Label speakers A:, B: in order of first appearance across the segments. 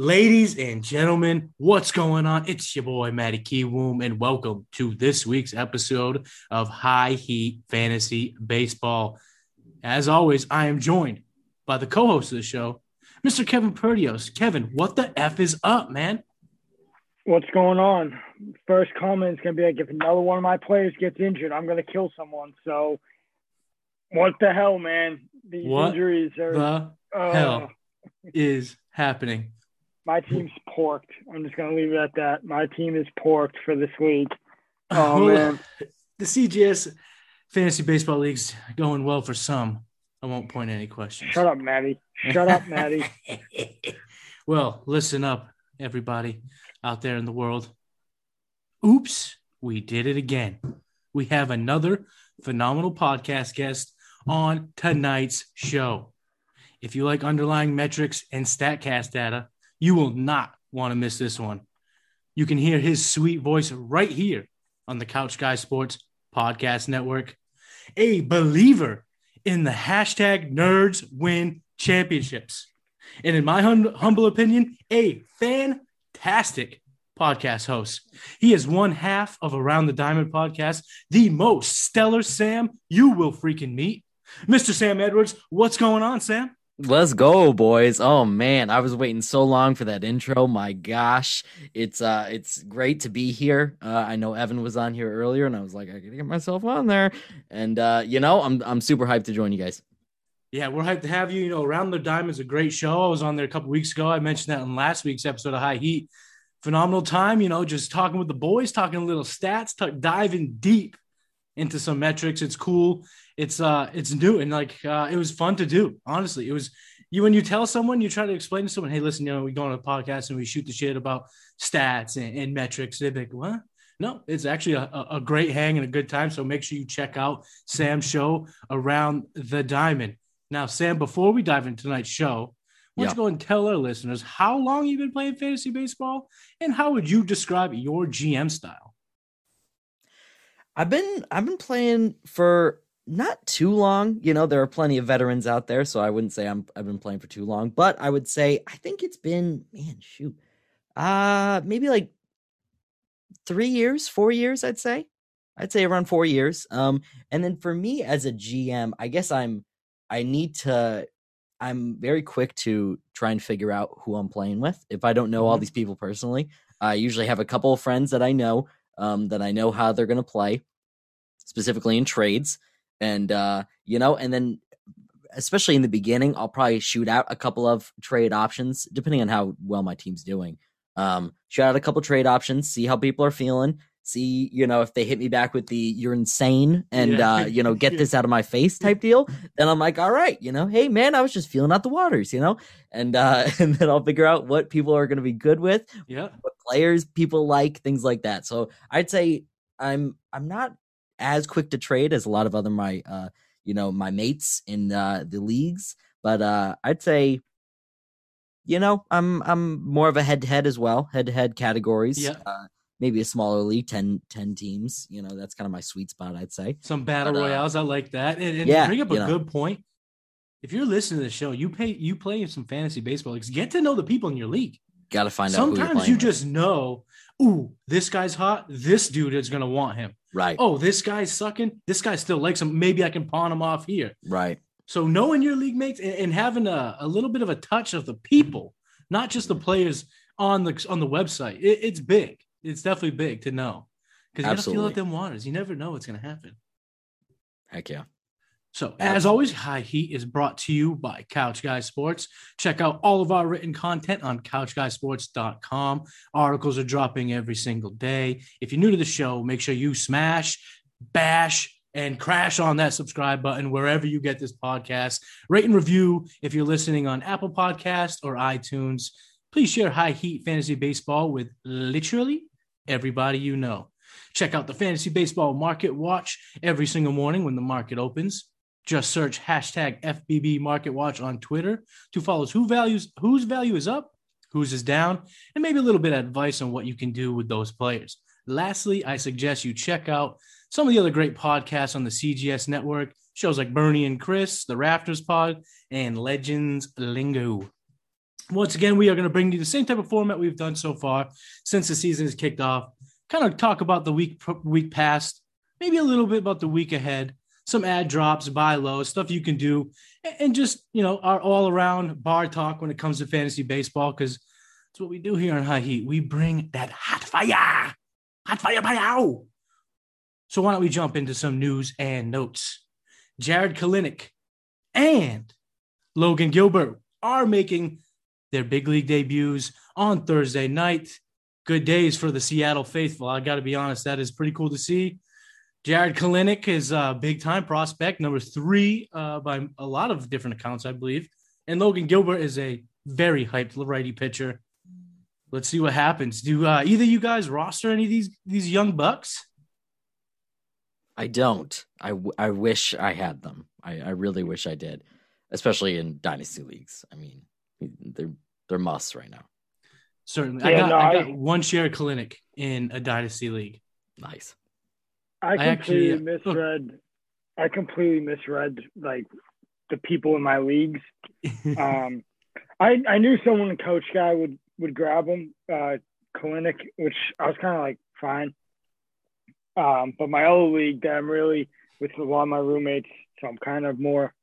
A: Ladies and gentlemen, what's going on? It's your boy Matty Keywoom, and welcome to this week's episode of High Heat Fantasy Baseball. As always, I am joined by the co-host of the show, Mr. Kevin Perdios. Kevin, what the f is up, man?
B: What's going on? First comment is gonna be like, if another one of my players gets injured, I'm gonna kill someone. So, what the hell, man? These
A: What
B: injuries are.
A: The
B: uh,
A: hell is happening?
B: My team's porked. I'm just gonna leave it at that. My team is porked for this week. Oh man,
A: the CGS fantasy baseball league's going well for some. I won't point any questions.
B: shut up, Maddie. Shut up, Maddie.
A: well, listen up, everybody out there in the world. Oops, we did it again. We have another phenomenal podcast guest on tonight's show. If you like underlying metrics and StatCast data, you will not want to miss this one. You can hear his sweet voice right here on the Couch Guy Sports Podcast Network. A believer in the hashtag nerds win championships. And in my hum- humble opinion, a fantastic podcast host. He is one half of Around the Diamond podcast, the most stellar Sam you will freaking meet. Mr. Sam Edwards, what's going on, Sam?
C: Let's go, boys. Oh man, I was waiting so long for that intro. My gosh. It's uh it's great to be here. Uh I know Evan was on here earlier and I was like I got to get myself on there. And uh you know, I'm I'm super hyped to join you guys.
A: Yeah, we're hyped to have you. You know, Around the Diamond is a great show. I was on there a couple weeks ago. I mentioned that in last week's episode of High Heat. Phenomenal time, you know, just talking with the boys, talking a little stats, t- diving deep into some metrics. It's cool. It's uh it's new and like uh it was fun to do. Honestly, it was you when you tell someone, you try to explain to someone, hey, listen, you know, we go on a podcast and we shoot the shit about stats and, and metrics. They're like, what? No, it's actually a, a great hang and a good time. So make sure you check out Sam's show around the diamond. Now, Sam, before we dive into tonight's show, why don't
C: Yeah.
A: you go and tell our listeners how long you've been playing fantasy baseball and how would you describe your GM style?
C: I've been I've been playing for not too long. You know, there are plenty of veterans out there, so I wouldn't say I'm I've been playing for too long, but I would say I think it's been man, shoot. Uh maybe like 3 years, 4 years I'd say. I'd say around 4 years. Um and then for me as a GM, I guess I'm I need to I'm very quick to try and figure out who I'm playing with. If I don't know all
A: Mhm.
C: these people personally, I usually have a couple of friends that I know um, that I know how they're going to play, specifically in trades, and uh, you know, and then especially in the beginning, I'll probably shoot out a couple of trade options depending on how well my team's doing. Um, shoot out a couple trade options, see how people are feeling, see you know if they hit me back with the "you're insane" and
A: Yeah.
C: uh, you know get this out of my face type deal. Then I'm like, all right, you know, hey man, I was just feeling out the waters, you know, and uh, and then I'll figure out what people are going to be good with
A: Yeah.
C: what players people like, things like that. So I'd say I'm I'm not as quick to trade as a lot of other my uh you know my mates in uh, the leagues, but uh I'd say you know I'm I'm more of a head to head as well, head to head categories.
A: Yeah.
C: Uh, maybe a smaller league, 10, 10 teams. You know that's kind of my sweet spot. I'd say.
A: Some battle
C: But, uh,
A: royales. I like that. And, and
C: yeah,
A: bring up a
C: you know.
A: good point. If you're listening to the show, you pay you play some fantasy baseball leagues. Get to know the people in your league.
C: Got to find out.
A: Sometimes you
C: with.
A: just know, ooh, this guy's hot. This dude is gonna want him.
C: Right,
A: Oh, this guy's sucking. This guy still likes him. Maybe I can pawn him off here.
C: right.
A: So knowing your league mates and, and having a, a little bit of a touch of the people, not just the players on the on the website, it, it's big. It's definitely big to know because you got to feel out them waters. You never know what's gonna happen.
C: Heck yeah.
A: So, as always, High Heat is brought to you by Couch Guy Sports. Check out all of our written content on couchguysports.com. Articles are dropping every single day. If you're new to the show, make sure you smash, bash, and crash on that subscribe button wherever you get this podcast. Rate and review if you're listening on Apple Podcast or iTunes. Please share High Heat Fantasy Baseball with literally everybody you know. Check out the Fantasy Baseball Market Watch every single morning when the market opens. Just search hashtag FBB Market Watch on Twitter to follow who values whose value is up whose is down, and maybe a little bit of advice on what you can do with those players. Lastly, I suggest you check out some of the other great podcasts on the CGS network, shows like Bernie and Chris, the Rafters Pod, and Legends Lingo. Once again, we are going to bring you the same type of format we've done so far since the season has kicked off. Kind of talk about the week week past, maybe a little bit about the week ahead, some ad drops, buy low, stuff you can do, and just you know our all around bar talk when it comes to fantasy baseball because it's what we do here on High Heat. We bring that hot fire, hot fire, fire. So why don't we jump into some news and notes? Jarred Kelenic and Logan Gilbert are making their big league debuts on Thursday night. Good days for the Seattle faithful. I got to be honest, that is pretty cool to see. Jarred Kelenic is a big time prospect, number three uh, by a lot of different accounts, I believe. And Logan Gilbert is a very hyped righty pitcher. Let's see what happens. Do uh, either you guys roster any of these these young bucks?
C: I don't. I, w- I wish I had them. I, I really wish I did, especially in dynasty leagues. I mean, they're they're musts right now.
A: Certainly, yeah, I, got, no, I, got one share Kelenic in a dynasty league.
C: Nice.
B: I completely I actually, misread. I completely misread like the people in my leagues. um, I I knew someone coach guy would would grab him, uh, Kelenic, which I was kind of like fine. Um, but my other league that I'm really with a lot of my roommates, so I'm kind of more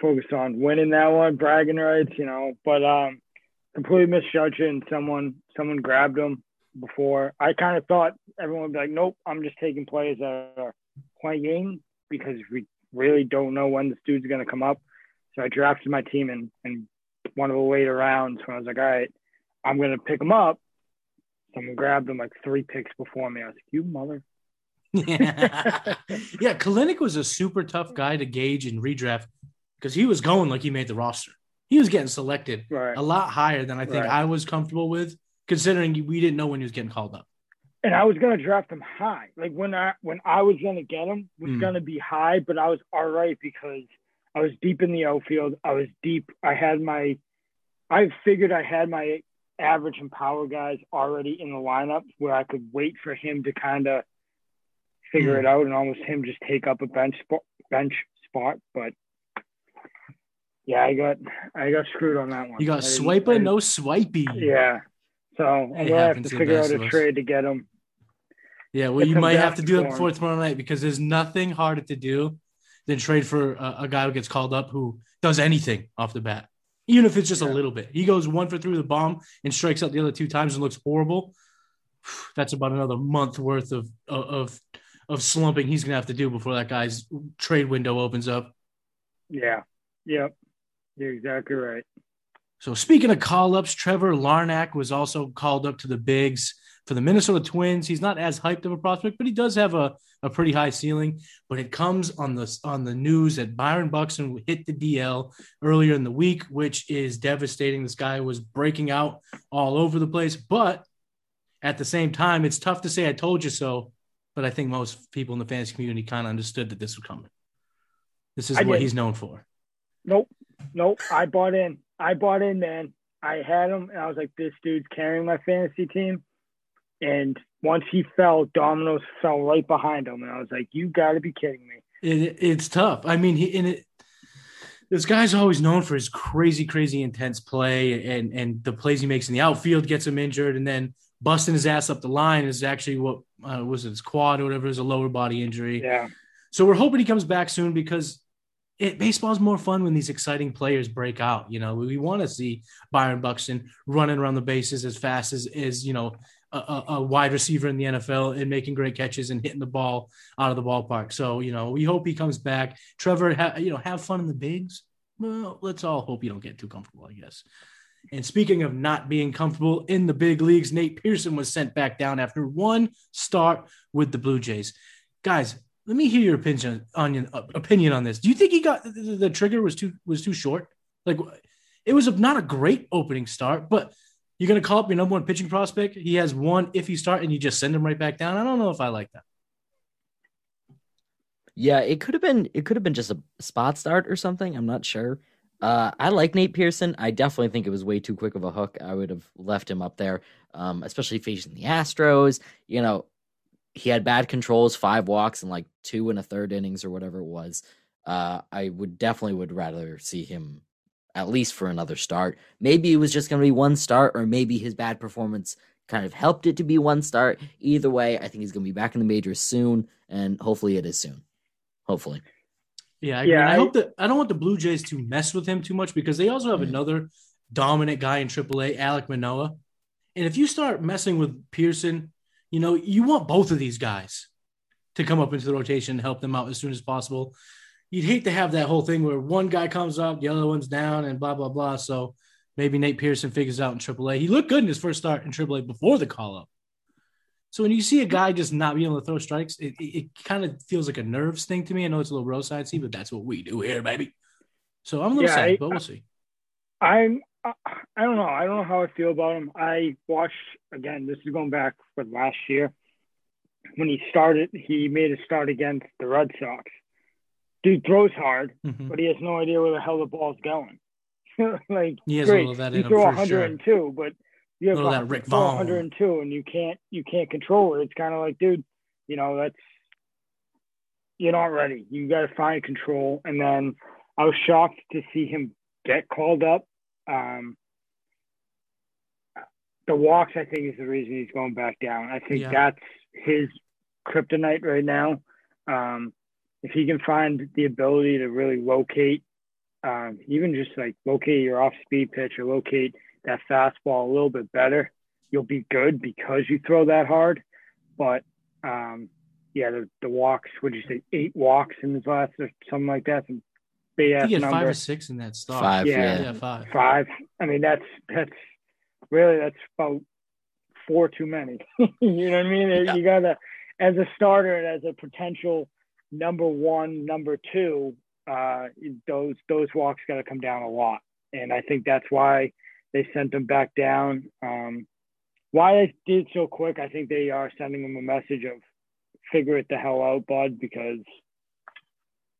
B: focused on winning that one, bragging rights, you know. But um, completely misjudging someone. Someone grabbed him before. I kind of thought everyone would be like, "Nope, I'm just taking players that are playing because we really don't know when this dude's going to come up." So I drafted my team in, in one of the later rounds when I was like, "All right, I'm going to pick him up." Someone grabbed him like three picks before me. I was like, "You mother."
A: yeah, yeah. Kelenic was a super tough guy to gauge and redraft because he was going like he made the roster. He was getting selected right. a lot higher than I think right. I was comfortable with, considering we didn't know when he was getting called up.
B: And I was gonna draft him high. Like when I when I was gonna get him was mm. gonna be high, but I was all right because I was deep in the outfield. I was deep. I had my I figured I had my average and power guys already in the lineup where I could wait for him to kind of figure mm. it out and almost him just take up a bench spot, bench spot. But yeah, I got I got screwed on that one.
A: You got swiper, no swipey.
B: Yeah. So I'm gonna have to figure out a trade to get him.
A: Yeah, well, you might have to do it before tomorrow night because there's nothing harder to do than trade for a, a, guy who gets called up who does anything off the bat, even if it's just yeah. a little bit. He goes one for three with a bomb and strikes out the other two times and looks horrible. That's about another month worth of of of slumping he's gonna have to do before that guy's trade window opens up.
B: Yeah. Yep. You're exactly right.
A: So speaking of call ups, Trevor Larnach was also called up to the bigs for the Minnesota Twins. He's not as hyped of a prospect, but he does have a, a pretty high ceiling. But it comes on the on the news that Byron Buxton hit the DL earlier in the week, which is devastating. This guy was breaking out all over the place, but at the same time, it's tough to say I told you so. But I think most people in the fantasy community kind of understood that this was coming. This is I what did. he's known for.
B: Nope. Nope. I bought in. I bought in, man. I had him, and I was like, this dude's carrying my fantasy team. And once he fell, dominoes fell right behind him, and I was like, you got to be kidding me.
A: It, it's tough. I mean, he in it. This guy's always known for his crazy, crazy intense play, and and the plays he makes in the outfield gets him injured, and then busting his ass up the line is actually what uh, was it his quad or whatever is a lower body injury.
B: Yeah.
A: So we're hoping he comes back soon because it, baseball's more fun when these exciting players break out. You know, we want to see Byron Buxton running around the bases as fast as is, you know, a, a, wide receiver in the NFL and making great catches and hitting the ball out of the ballpark. So, you know, we hope he comes back. Trevor, ha, you know, have fun in the bigs. Well, let's all hope you don't get too comfortable, I guess. And speaking of not being comfortable in the big leagues, Nate Pearson was sent back down after one start with the Blue Jays. Guys, let me hear your opinion on opinion on this. Do you think he got the, the, trigger was too was too short? Like it was a, not a great opening start, but you're gonna call up your number one pitching prospect. He has one if you start and you just send him right back down. I don't know if I like that.
C: Yeah, it could have been it could have been just a spot start or something. I'm not sure. Uh, I like Nate Pearson. I definitely think it was way too quick of a hook. I would have left him up there, um, especially facing the Astros. You know, he had bad controls, five walks and like two and a third innings or whatever it was. Uh, I would definitely would rather see him at least for another start. Maybe it was just going to be one start, or maybe his bad performance kind of helped it to be one start. Either way, I think he's going to be back in the majors soon, and hopefully it is soon. Hopefully.
A: Yeah, I, yeah. I, I hope that I don't want the Blue Jays to mess with him too much because they also have mm-hmm. another dominant guy in AAA, Alek Manoah. And if you start messing with Pearson, you know you want both of these guys to come up into the rotation and help them out as soon as possible. You'd hate to have that whole thing where one guy comes up, the other one's down, and blah blah blah. So maybe Nate Pearson figures out in AAA. He looked good in his first start in AAA before the call up. So when you see a guy just not being able to throw strikes, it, it, it kind of feels like a nerves thing to me. I know it's a little roadside see, but that's what we do here, baby. So I'm a little yeah, sad, I, but we'll see.
B: I'm I don't know. I don't know how I feel about him. I watched again. This is going back for last year when he started. He made a start against the Red Sox. Dude throws hard, mm-hmm. but he has no idea where the hell the ball's going. like he has great, you throw 102, sure. but you have a little that Rick 102 and you can't you can't control it. It's kind of like, dude, you know, that's you're not ready. You got to find control. And then I was shocked to see him get called up. Um, the walks, I think, is the reason he's going back down. I think yeah. that's his kryptonite right now. Um, if he can find the ability to really locate, um, even just like locate your off speed pitch or locate that fastball a little bit better, you'll be good because you throw that hard. But um, yeah, the, the walks, would you say eight walks in his last or something like that? Some
A: big ass number. five or six in that start.
C: Five,
B: yeah, yeah, five. Five. I mean, that's that's really that's about four too many. you know what I mean? Yeah. You gotta, as a starter and as a potential number one, number two, uh, those those walks got to come down a lot, and I think that's why they sent him back down. Um, why they did so quick, I think they are sending him a message of figure it the hell out, bud, because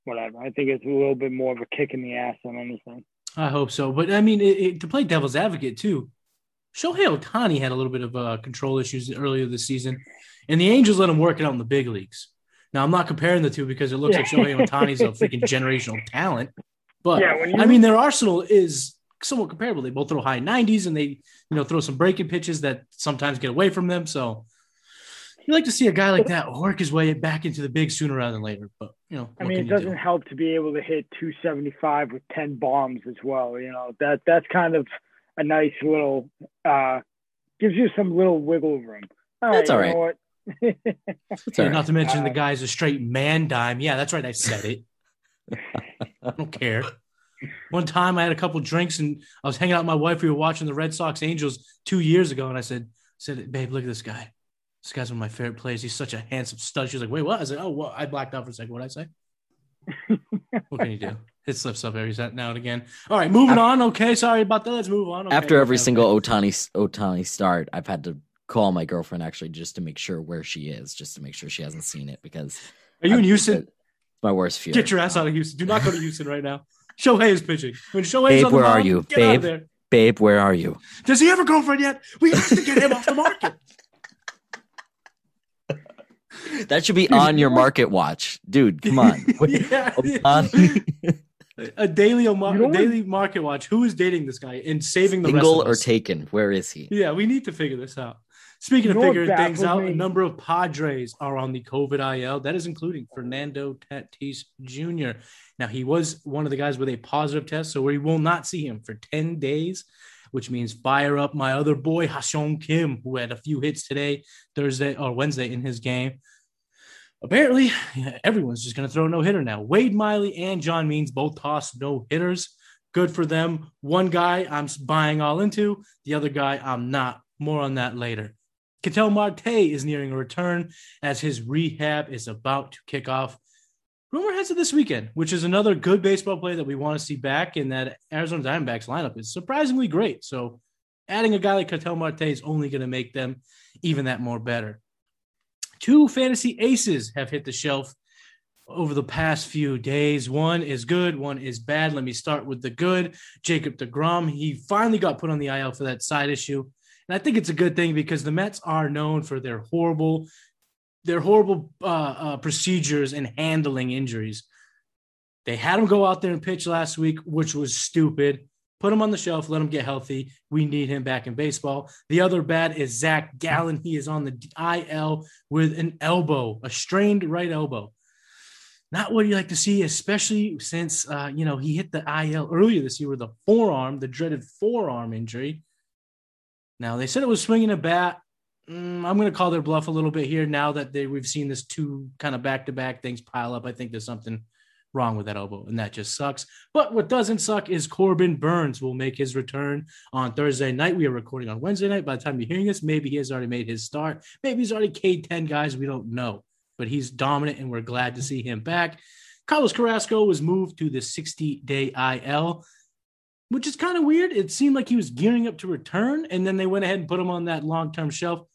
B: whatever. I think it's a little bit more of a kick in the ass than anything.
A: I hope so, but I mean, it, it, to play devil's advocate too, Shohei Ohtani had a little bit of uh, control issues earlier this season, and the Angels let him work it out in the big leagues. Now, I'm not comparing the two because it looks like Shohei Ohtani's a freaking generational talent, but yeah, you... I mean, their arsenal is somewhat comparable. They both throw high 90s and they, you know, throw some breaking pitches that sometimes get away from them. So you like to see a guy like that work his way back into the big sooner rather than later. But you know,
B: I mean, it doesn't do? help to be able to hit 275 with 10 bombs as well. You know that that's kind of a nice little uh, gives you some little wiggle room.
C: All that's right, all right.
A: yeah, Not to mention uh, the guy's a straight man dime. Yeah, that's right. I said it. I don't care. One time I had a couple drinks and I was hanging out with my wife. We were watching the Red Sox Angels two years ago, and I said, said, babe, look at this guy. This guy's one of my favorite players. He's such a handsome stud. She's like, wait, what? I was like, oh, what? I blacked out for a second. What did I say? what can you do? It slips up every now and again. All right, moving on. Okay, sorry about that. Let's move on. Okay,
C: After every
A: okay,
C: single Otani Ohtani start, I've had to call my girlfriend actually just to make sure where she is, just to make sure she hasn't seen it because.
A: Are you in Houston?
C: My worst fear.
A: Get your ass out of Houston. Do not go to Houston right now. Shohei is pitching. When Shohei's
C: Babe, where are you? Babe, babe, where are you?
A: Does he have a girlfriend yet? We have to get him off the market.
C: That should be on your market watch, dude. Come on. yeah, um,
A: a daily you know daily market watch. Who is dating this guy and saving the
C: single or taken? Where is he?
A: Yeah, we need to figure this out. Speaking you of figuring things out, me. a number of Padres are on the COVID IL. That is including Fernando Tatis Jr. Now, he was one of the guys with a positive test, so we will not see him for 10 days, which means fire up my other boy, Ha-Seong Kim, who had a few hits today, Thursday or Wednesday in his game. Apparently, everyone's just going to throw no hitter now. Wade Miley and John Means both tossed no hitters. Good for them. One guy I'm buying all into, the other guy I'm not. More on that later. Ketel Marte is nearing a return as his rehab is about to kick off rumor has it this weekend, which is another good baseball player that we want to see back. And that Arizona Diamondbacks lineup is surprisingly great. So adding a guy like Ketel Marte is only going to make them even that more better. Two fantasy aces have hit the shelf. over the past few days. One is good, one is bad. Let me start with the good. Jacob DeGrom, he finally got put on the IL for that side issue. And I think it's a good thing because the Mets are known for their horrible, their horrible uh, uh, procedures and handling injuries. They had him go out there and pitch last week, which was stupid. Put him on the shelf, let him get healthy. We need him back in baseball. The other bad is Zach Gallen. He is on the IL with an elbow, a strained right elbow not what you like to see, especially since uh, you know he hit the IL earlier this year with a forearm, the dreaded forearm injury. Now they said it was swinging a bat. Mm, I'm going to call their bluff a little bit here now that they we've seen this two kind of back to back things pile up. I think there's something wrong with that elbow, and that just sucks. But what doesn't suck is Corbin Burnes will make his return on Thursday night. We are recording on Wednesday night. By the time you're hearing this, maybe he has already made his start. Maybe he's already K10 guys. We don't know but he's dominant and we're glad to see him back. Carlos Carrasco was moved to the 60 day IL, which is kind of weird. It seemed like he was gearing up to return, and then they went ahead and put him on that long term shelf.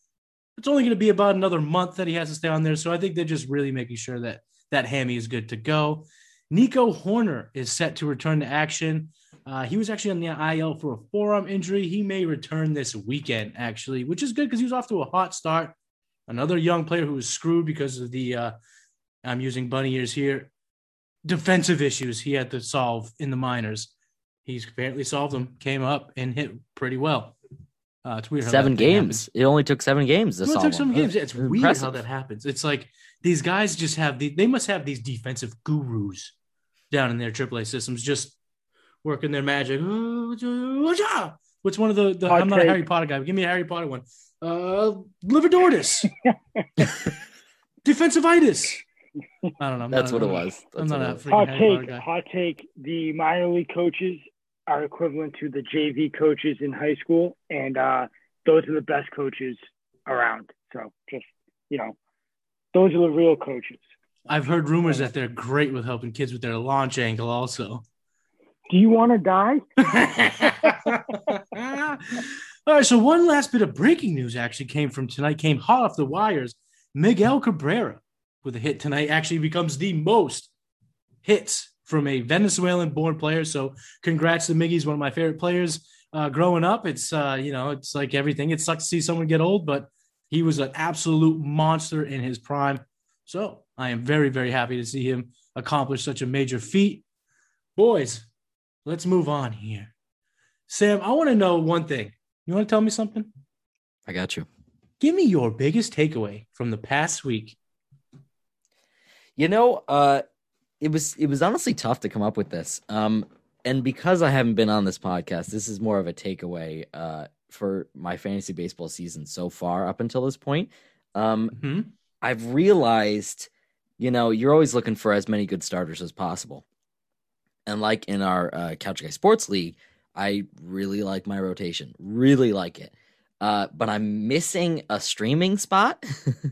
A: It's only going to be about another month that he has to stay on there. So I think they're just really making sure that that hammy is good to go. Nico Hoerner is set to return to action. Uh, he was actually on the IL for a forearm injury. He may return this weekend, actually, which is good because he was off to a hot start another young player who was screwed because of the uh, I'm using bunny ears here defensive issues he had to solve in the minors. He's apparently solved them, came up and hit pretty well.
C: Uh, it's weird. seven games. It only took seven games. To
A: it took seven games. It's weird impressive. how that happens. It's like these guys just have the, they must have these defensive gurus down in their AAA systems just working their magic. What's one of the, the I'm not a Harry Potter guy. Give me a Harry Potter one. Uh, Liverdortis. Defensivitis. I don't know. I'm
C: That's what it was. That's
A: I'm not
C: a
A: freaking
B: hot take. Hot take. The minor league coaches are equivalent to the JV coaches in high school, and uh, those are the best coaches around. So just you know, those are the real coaches.
A: I've heard rumors that they're great with helping kids with their launch angle, also.
B: Do you want to die?
A: All right, so one last bit of breaking news actually came from tonight, came hot off the wires. Miguel Cabrera with a hit tonight actually becomes the most hits from a Venezuelan born player. So congrats to Miggy's one of my favorite players uh, growing up. It's, uh, you know, it's like everything. It sucks to see someone get old, but he was an absolute monster in his prime. So I am very, very happy to see him accomplish such a major feat. Boys, let's move on here. Sam, I want to know one thing. You want to tell me something?
C: I got you.
A: Give me your biggest takeaway from the past week.
C: You know, uh, it was it was honestly tough to come up with this. Um, and because I haven't been on this podcast, this is more of a takeaway uh, for my fantasy baseball season so far up until this point. Um, mm-hmm. I've realized, you know, you're always looking for as many good starters as possible. And like in our uh, Couch Guy Sports League, I really like my rotation, really like it. Uh, but I'm missing a streaming spot,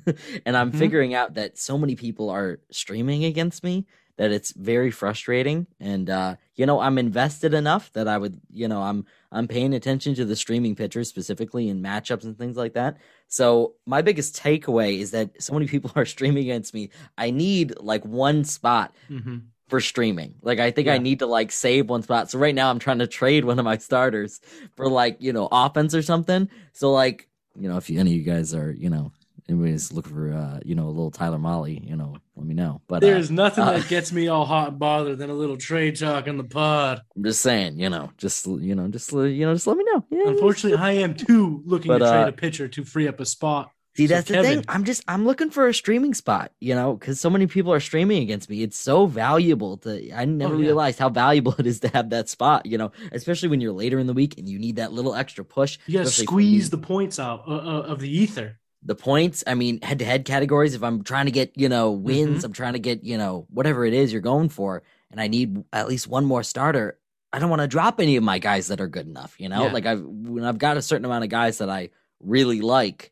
C: and I'm mm-hmm. figuring out that so many people are streaming against me that it's very frustrating. And uh, you know, I'm invested enough that I would, you know, I'm I'm paying attention to the streaming pitchers specifically in matchups and things like that. So my biggest takeaway is that so many people are streaming against me. I need like one spot. Mm-hmm for streaming. Like I think yeah. I need to like save one spot. So right now I'm trying to trade one of my starters for like, you know, offense or something. So like, you know, if you, any of you guys are, you know, anybody's looking for uh, you know, a little Tyler Mahle, you know, let me know. But
A: there's
C: uh,
A: nothing uh, that gets me all hot and bothered than a little trade talk in the pod.
C: I'm just saying, you know, just you know, just you know, just let me know.
A: Yeah, Unfortunately, I am too looking but, to trade uh, a pitcher to free up a spot.
C: See, that's so the thing. I'm just I'm looking for a streaming spot, you know, because so many people are streaming against me. It's so valuable to. I never oh, yeah. realized how valuable it is to have that spot, you know, especially when you're later in the week and you need that little extra push.
A: You got to squeeze the points out uh, uh, of the ether.
C: The points, I mean, head to head categories. If I'm trying to get, you know, wins, mm-hmm. I'm trying to get, you know, whatever it is you're going for, and I need at least one more starter. I don't want to drop any of my guys that are good enough, you know. Yeah. Like I've when I've got a certain amount of guys that I really like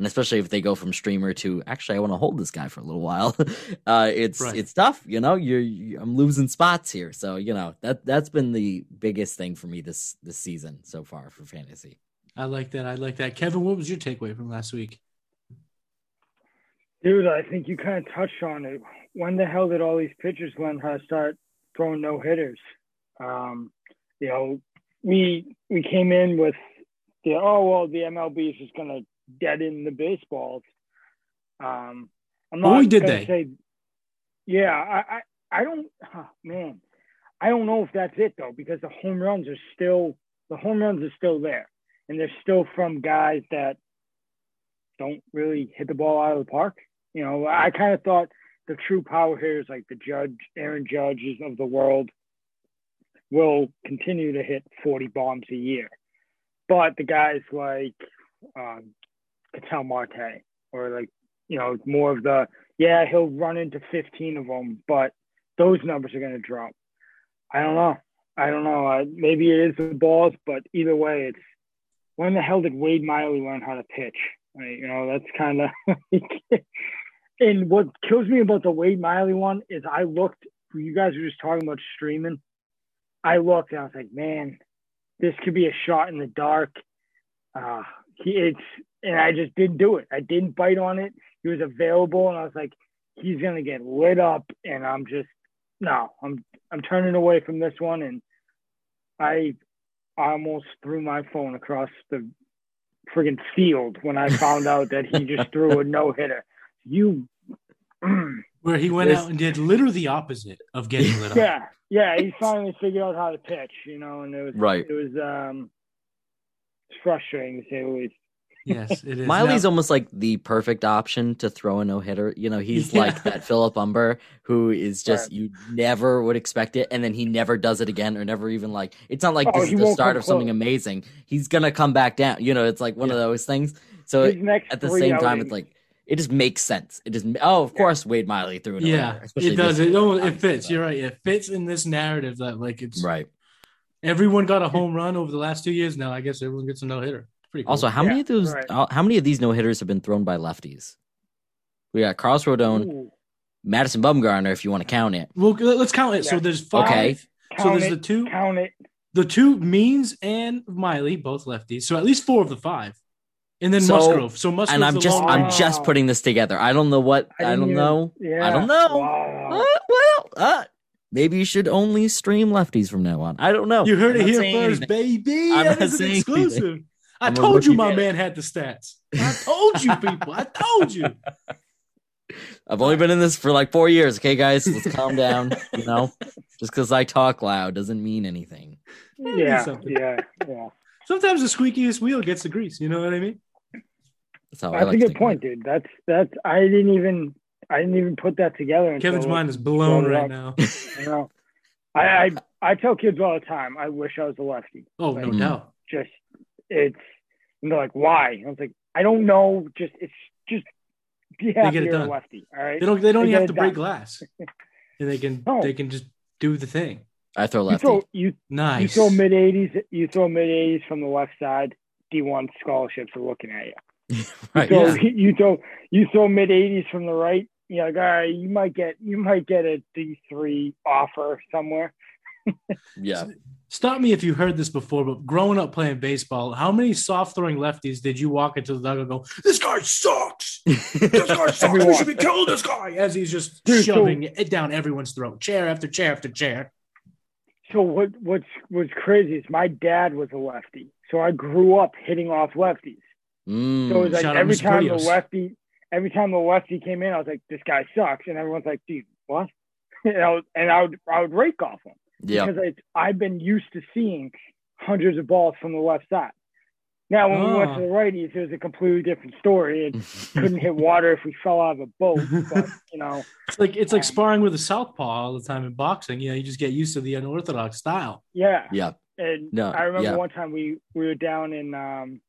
C: and especially if they go from streamer to actually I want to hold this guy for a little while. Uh, it's right. it's tough, you know. You're you, I'm losing spots here, so you know that that's been the biggest thing for me this this season so far for fantasy.
A: I like that. I like that. Kevin, what was your takeaway from last week?
B: Dude, I think you kind of touched on it. when the hell did all these pitchers learn how to start throwing no hitters? Um, you know, we we came in with the oh well the MLB is just gonna deaden the baseballs. Um,
A: I'm not Boy, did they? Say,
B: yeah, I, I I don't oh, man, I don't know if that's it though because the home runs are still the home runs are still there, and they're still from guys that don't really hit the ball out of the park. You know, I kind of thought the true power here is like the Judge, Aaron Judges of the world will continue to hit 40 bombs a year. But the guys like um, Ketel Marte or like, you know, more of the, yeah, he'll run into 15 of them, but those numbers are going to drop. I don't know. I don't know. Uh, maybe it is the balls, but either way, it's when the hell did Wade Miley learn how to pitch? Right? You know, that's kind of. and what kills me about the Wade Miley one is I looked. You guys were just talking about streaming. I looked and I was like, man, this could be a shot in the dark. Uh, he, it's and I just didn't do it. I didn't bite on it. He was available, and I was like, he's gonna get lit up, and I'm just no, I'm I'm turning away from this one, and I I almost threw my phone across the friggin' field when I found out that he just threw a no hitter. You
A: where he went this, out and did literally the opposite of getting lit up.
B: Yeah, yeah, he finally figured out how to pitch, you know, and it was
C: right.
B: It was um, frustrating to say the least.
A: Yes, it is.
C: Miley's now, almost like the perfect option to throw a no hitter. You know, he's yeah. like that Philip Humber who is just right. you never would expect it, and then he never does it again, or never even like. It's not like oh, this is the start of something amazing. He's gonna come back down. You know, it's like one yeah. of those things. So at the same time, it's like it just makes sense. It just oh, of course, Wade Miley threw it.
A: Yeah, it does. It, it fits. You're right. It fits in this narrative that like it's
C: right.
A: Everyone got a home run over the last two years. Now I guess everyone gets a no hitter. Pretty cool.
C: Also, how yeah, many of those? Right. Uh, how many of these no hitters have been thrown by lefties? We got Carlos Rodon, Ooh. Madison Bumgarner, if you want to count it.
A: Well, let's count it. Yeah. So there's five. Okay. Count so there's it, the two.
B: Count it.
A: The two Means and Miley, both lefties. So at least four of the five and then so, Musgrove. So Musgrove,
C: and I'm just I'm just putting this together. I don't know what I, I don't even, know. Yeah. I don't know. Wow. Uh, well, uh, maybe you should only stream lefties from now on. I don't know.
A: You heard I'm it here first, anything. baby. I'm that is an exclusive. Anything. I I'm told you my man had the stats. I told you people. I told you.
C: I've only been in this for like four years. Okay, guys, let's calm down. You know, just because I talk loud doesn't mean anything.
B: Yeah, yeah, yeah.
A: Sometimes the squeakiest wheel gets the grease. You know what I mean?
B: That's, That's like a good point, dude. That's that's I didn't even I didn't even put that together.
A: Kevin's mind is blown right now.
B: you know, I, I I tell kids all the time. I wish I was a lefty.
A: Oh like, no doubt.
B: Just it's and they're like, why? I was like, I don't know. Just it's just be happy you're done. a lefty. All right.
A: They don't. They don't they even have to done. break glass. and they can. No. They can just do the thing.
C: I throw lefty.
B: You throw, you,
A: nice.
B: You throw mid eighties. You throw mid eighties from the left side. D one scholarships are looking at you.
C: right.
B: You throw, yeah. you throw you throw mid 80s from the right. You're like, all right, you might get you might get a D three offer somewhere.
C: yeah.
A: Stop me if you heard this before, but growing up playing baseball, how many soft throwing lefties did you walk into the dugout and go, "This guy sucks. This guy sucks. we should be killing this guy." As he's just Dude, shoving so, it down everyone's throat, chair after chair after chair.
B: So what what's what's crazy is my dad was a lefty, so I grew up hitting off lefties.
C: Mm,
B: so it was like every time the lefty, every time the lefty came in, I was like, "This guy sucks," and everyone's like, "Dude, what?" and, I was, and I would I would rake off him
C: yeah.
B: because I, I've been used to seeing hundreds of balls from the left side. Now, when oh. we went to ah. the righties, it was a completely different story. It couldn't hit water if we fell out of a boat. But you know,
A: it's like it's like um, sparring with a southpaw all the time in boxing. You know, you just get used to the unorthodox style.
B: Yeah,
C: yeah.
B: And no, I remember yeah. one time we we were down in um,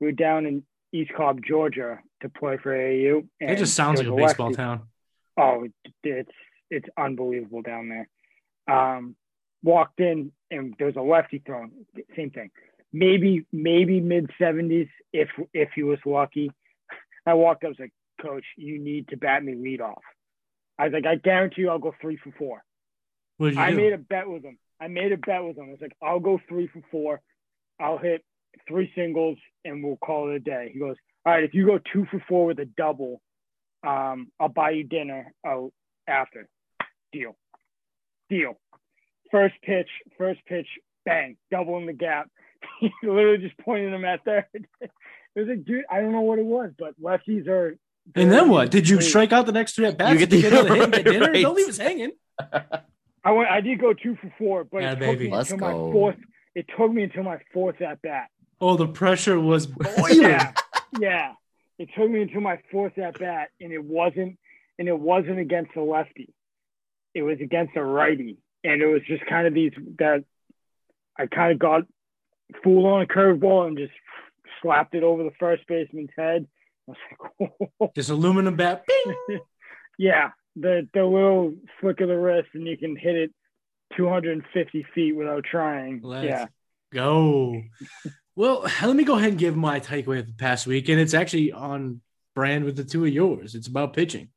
B: we were down in East Cobb, Georgia, to play for AAU.
A: it just sounds like a baseball lefty. town.
B: Oh, it's it's unbelievable down there. Um, walked in and there's a lefty throwing. Same thing. Maybe maybe mid seventies if if he was lucky. I walked up, I was like, Coach, you need to bat me lead off. I was like, I guarantee you, I'll go three for four. I do? made a bet with him. I made a bet with him. I was like, I'll go three for four. I'll hit three singles and we'll call it a day. He goes, all right, if you go two for four with a double, um, I'll buy you dinner. I'll after. Deal. Deal. First pitch, first pitch, bang, double in the gap. He literally just pointing them at third. it was a dude, I don't know what it was, but lefties are.
A: And then what? Did you strike out the next three at bats? You get the, get hit, get dinner? Right. Don't leave us hanging.
B: I went. I did go two for four, but yeah, it took baby. me Let's until go. my fourth. It took me until my fourth at bat.
A: Oh, the pressure was boiling.
B: yeah, yeah. It took me until my fourth at bat, and it wasn't, and it wasn't against a lefty. It was against a righty, and it was just kind of these that I kind of got fooled on a curveball and just slapped it over the first baseman's head.
A: Like, this aluminum bat.
B: yeah, the the little flick of the wrist, and you can hit it 250 feet without trying. Let's yeah,
A: go. Well, let me go ahead and give my takeaway of the past week, and it's actually on brand with the two of yours. It's about pitching,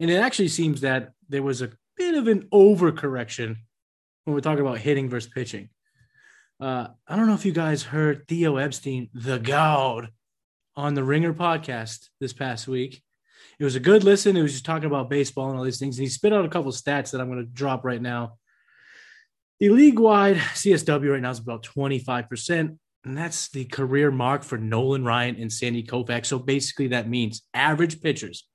A: and it actually seems that there was a bit of an overcorrection when we're talking about hitting versus pitching. Uh, I don't know if you guys heard Theo Epstein, the God, on the Ringer podcast this past week. It was a good listen. It was just talking about baseball and all these things. And he spit out a couple stats that I'm going to drop right now. The league wide CSW right now is about 25%. And that's the career mark for Nolan Ryan and Sandy Koufax. So basically, that means average pitchers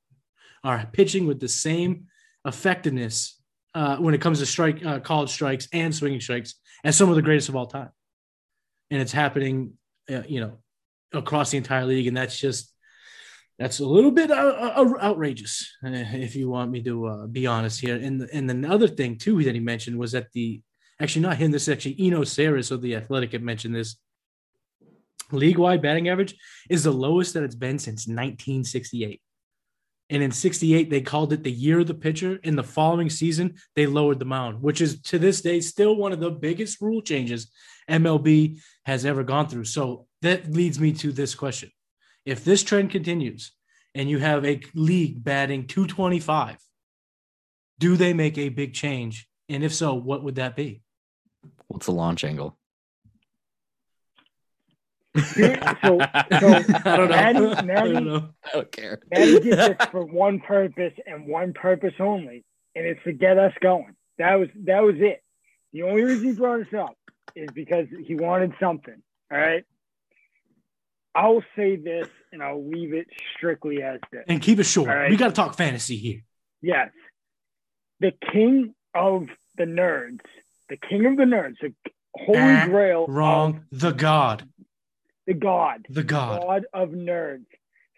A: are pitching with the same effectiveness uh, when it comes to strike uh, college strikes and swinging strikes as some of the greatest of all time. And it's happening, uh, you know, across the entire league. And that's just, that's a little bit uh, uh, outrageous, if you want me to uh, be honest here. And, and the other thing, too, that he mentioned was that the, actually not him, this is actually Eno Sarris of the Athletic had mentioned this. League wide batting average is the lowest that it's been since 1968. And in 68, they called it the year of the pitcher. In the following season, they lowered the mound, which is to this day still one of the biggest rule changes MLB has ever gone through. So that leads me to this question. If this trend continues and you have a league batting 225, do they make a big change? And if so, what would that be?
C: What's the launch angle?
B: So, so I don't know. Maddie, Maddie, I don't know. I don't care. Maddie did this for one purpose and one purpose only, and it's to get us going. That was that was it. The only reason he brought us up is because he wanted something. All right. I'll say this and I'll leave it strictly as this.
A: And keep it short. Right? We got to talk fantasy here.
B: Yes. The king of the nerds, the king of the nerds, the holy ah, grail.
A: Wrong. Of, the god
B: the God,
A: the God,
B: God of nerds,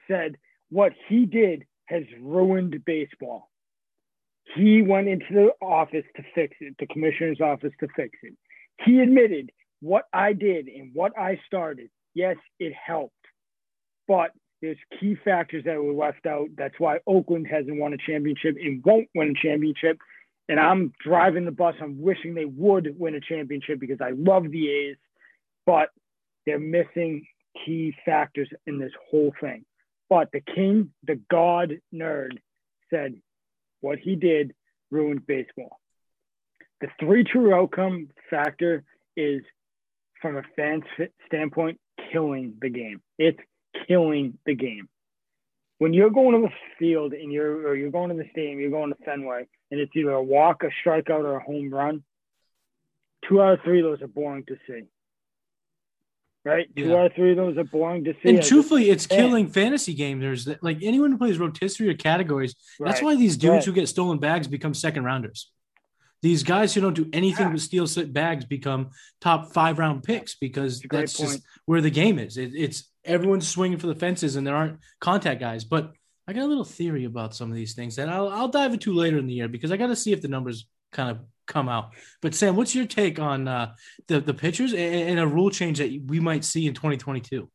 B: said what he did has ruined baseball. He went into the office to fix it, the commissioner's office to fix it. He admitted what I did and what I started. Yes, it helped, but there's key factors that were left out. That's why Oakland hasn't won a championship and won't win a championship. And I'm driving the bus. I'm wishing they would win a championship because I love the A's, but they're missing key factors in this whole thing. But the king, the god nerd, said what he did ruined baseball. The three true outcome factor is, from a fan standpoint, killing the game. It's killing the game. When you're going to the field and you're or you're going to the stadium, you're going to Fenway, and it's either a walk, a strikeout, or a home run. Two out of three of those are boring to see right? Yeah. Two out of three of those are boring to see.
A: And truthfully, it's killing fantasy gamers. Like anyone who plays rotisserie or categories. Right. That's why these dudes right. who get stolen bags become second rounders. These guys who don't do anything yeah. but steal bags become top five round picks because that's, that's just where the game is. It, it's everyone's swinging for the fences and there aren't contact guys. But I got a little theory about some of these things that I'll, I'll dive into later in the year because I got to see if the numbers kind of come out. But Sam, what's your take on uh, the the pitchers and, and, a rule change that we might see in 2022?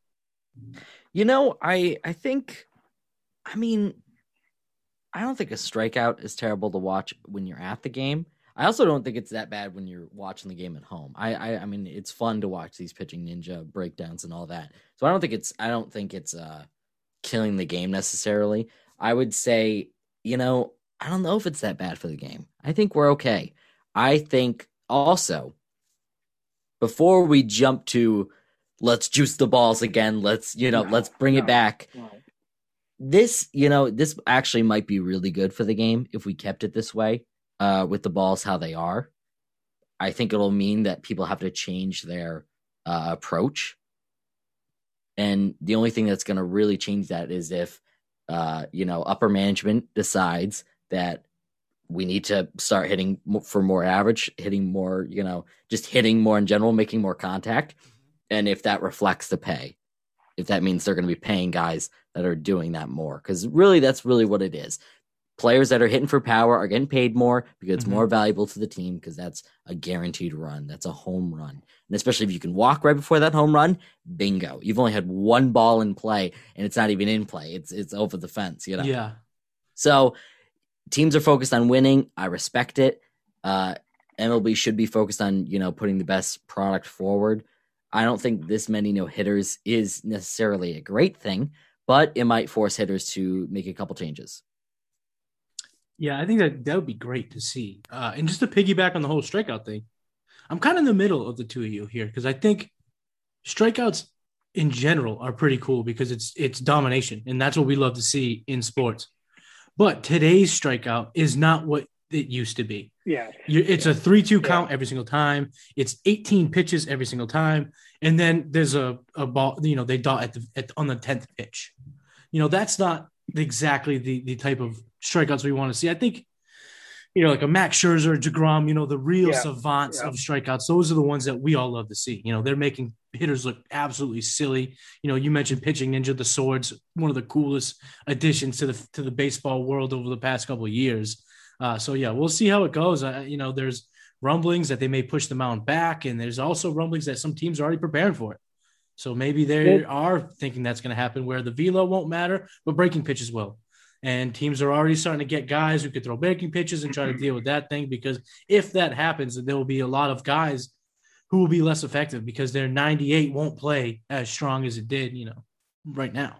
C: You know, I I think, I mean, I don't think a strikeout is terrible to watch when you're at the game. I also don't think it's that bad when you're watching the game at home. I, I, I mean, it's fun to watch these pitching ninja breakdowns and all that. So I don't think it's I don't think it's uh killing the game necessarily. I would say, you know, I don't know if it's that bad for the game. I think we're okay. I think also before we jump to let's juice the balls again, let's you know, let's bring it back. this, you know, this actually might be really good for the game if we kept it this way uh, with the balls how they are. I think it'll mean that people have to change their uh, approach. And the only thing that's going to really change that is if, uh, you know, upper management decides that we need to start hitting for more average, hitting more, you know, just hitting more in general, making more contact. And if that reflects the pay, if that means they're going to be paying guys that are doing that more, because really that's really what it is. Players that are hitting for power are getting paid more because it's mm-hmm. more valuable to the team because that's a guaranteed run. That's a home run. And especially if you can walk right before that home run, bingo. You've only had one ball in play and it's not even in play. It's it's over the fence, you know.
A: Yeah.
C: So teams are focused on winning. I respect it. Uh, MLB should be focused on you know putting the best product forward. I don't think this many no hitters is necessarily a great thing, but it might force hitters to make a couple changes.
A: Yeah, I think that that would be great to see. Uh, and just to piggyback on the whole strikeout thing, I'm kind of in the middle of the two of you here because I think strikeouts in general are pretty cool because it's it's domination, and that's what we love to see in sports. But today's strikeout is not what it used to be.
B: Yeah.
A: It's a 3 2 count yeah. every single time. It's 18 pitches every single time. And then there's a, a ball, you know, they dot at the, at, on the 10th pitch. You know, that's not exactly the, the type of strikeouts we want to see. I think you know, like a Max Scherzer, Degrom, you know, the real yeah. savants yeah. of strikeouts. Those are the ones that we all love to see. You know, they're making hitters look absolutely silly. You know, you mentioned pitching ninja the swords, one of the coolest additions to the to the baseball world over the past couple of years. Uh, so yeah, we'll see how it goes. Uh, you know, there's rumblings that they may push the mound back, and there's also rumblings that some teams are already preparing for it. So maybe they are thinking that's going to happen, where the velo won't matter, but breaking pitches will. And teams are already starting to get guys who could throw breaking pitches and try to mm-hmm. deal with that thing because if that happens, then there will be a lot of guys who will be less effective because their 98 won't play as strong as it did, you know, right now.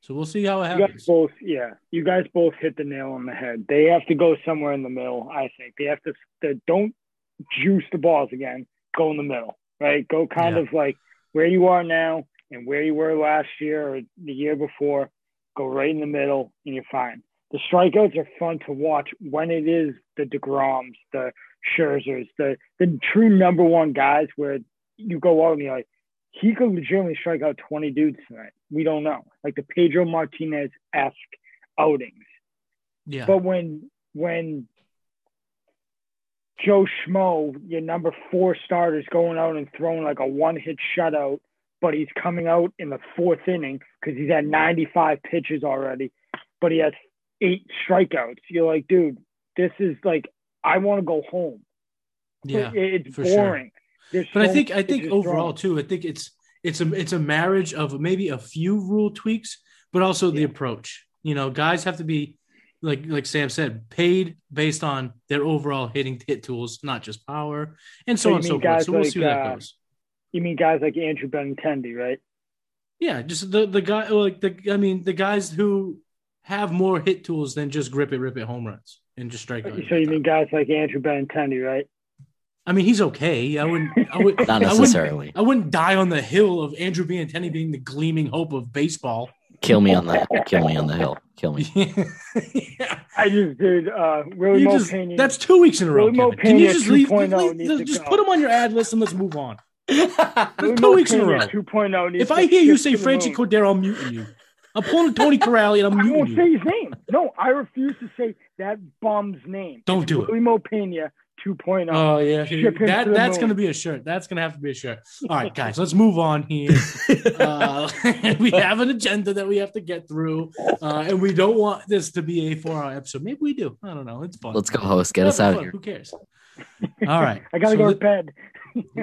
A: So we'll see how it happens.
B: You guys both, yeah, you guys both hit the nail on the head. They have to go somewhere in the middle. I think they have to. They don't juice the balls again. Go in the middle, right? Go kind yeah. of like where you are now and where you were last year or the year before go right in the middle, and you're fine. The strikeouts are fun to watch when it is the Degroms, the Scherzers, the the true number one guys where you go out and you're like, he could legitimately strike out 20 dudes tonight. We don't know. Like the Pedro Martinez esque outings.
A: Yeah.
B: But when when Joe Schmo, your number four starter, is going out and throwing like a one hit shutout but he's coming out in the fourth inning because he's had 95 pitches already, but he has eight strikeouts. You're like, dude, this is like, I want to go home.
A: Yeah,
B: it's boring.
A: Sure. But so I think I think overall too, I think it's it's a it's a marriage of maybe a few rule tweaks, but also the yeah. approach. You know, guys have to be like like Sam said, paid based on their overall hitting hit tools, not just power, and so, so on and so forth. So we'll like, see where that uh, goes.
B: You mean guys like Andrew Benintendi, right?
A: Yeah, just the the guy like the I mean the guys who have more hit tools than just grip it, rip it home runs and just strike.
B: So you mean guys like Andrew Benintendi, right?
A: I mean, he's okay. I wouldn't. I would
C: not necessarily.
A: I wouldn't, I wouldn't, die on the hill of Andrew Benintendi being the gleaming hope of baseball.
C: Kill me on the kill me on the hill. Kill me.
B: yeah. I just did. Uh, Wily Mo Pena.
A: That's two weeks in a row. Can you just leave? leave just put him on your ad list and let's move on two weeks in a row. 2.0
B: if
A: I hear you say Franchy Cordero, I'm muting you. I'm pulling Tony Corrali and I'm muting you.
B: I won't you. say his name. No, I refuse to say that bum's name.
A: Don't it's do
B: Willie it. Mo Pena 2.0.
A: Oh yeah, that that's gonna be a shirt. That's gonna have to be a shirt. All right, guys, let's move on here. uh, we have an agenda that we have to get through, uh, and we don't want this to be a four-hour episode. Maybe we do. I don't know. It's fun.
C: Let's go, host. Get us out of here.
A: Who cares? All right,
B: I gotta so go to bed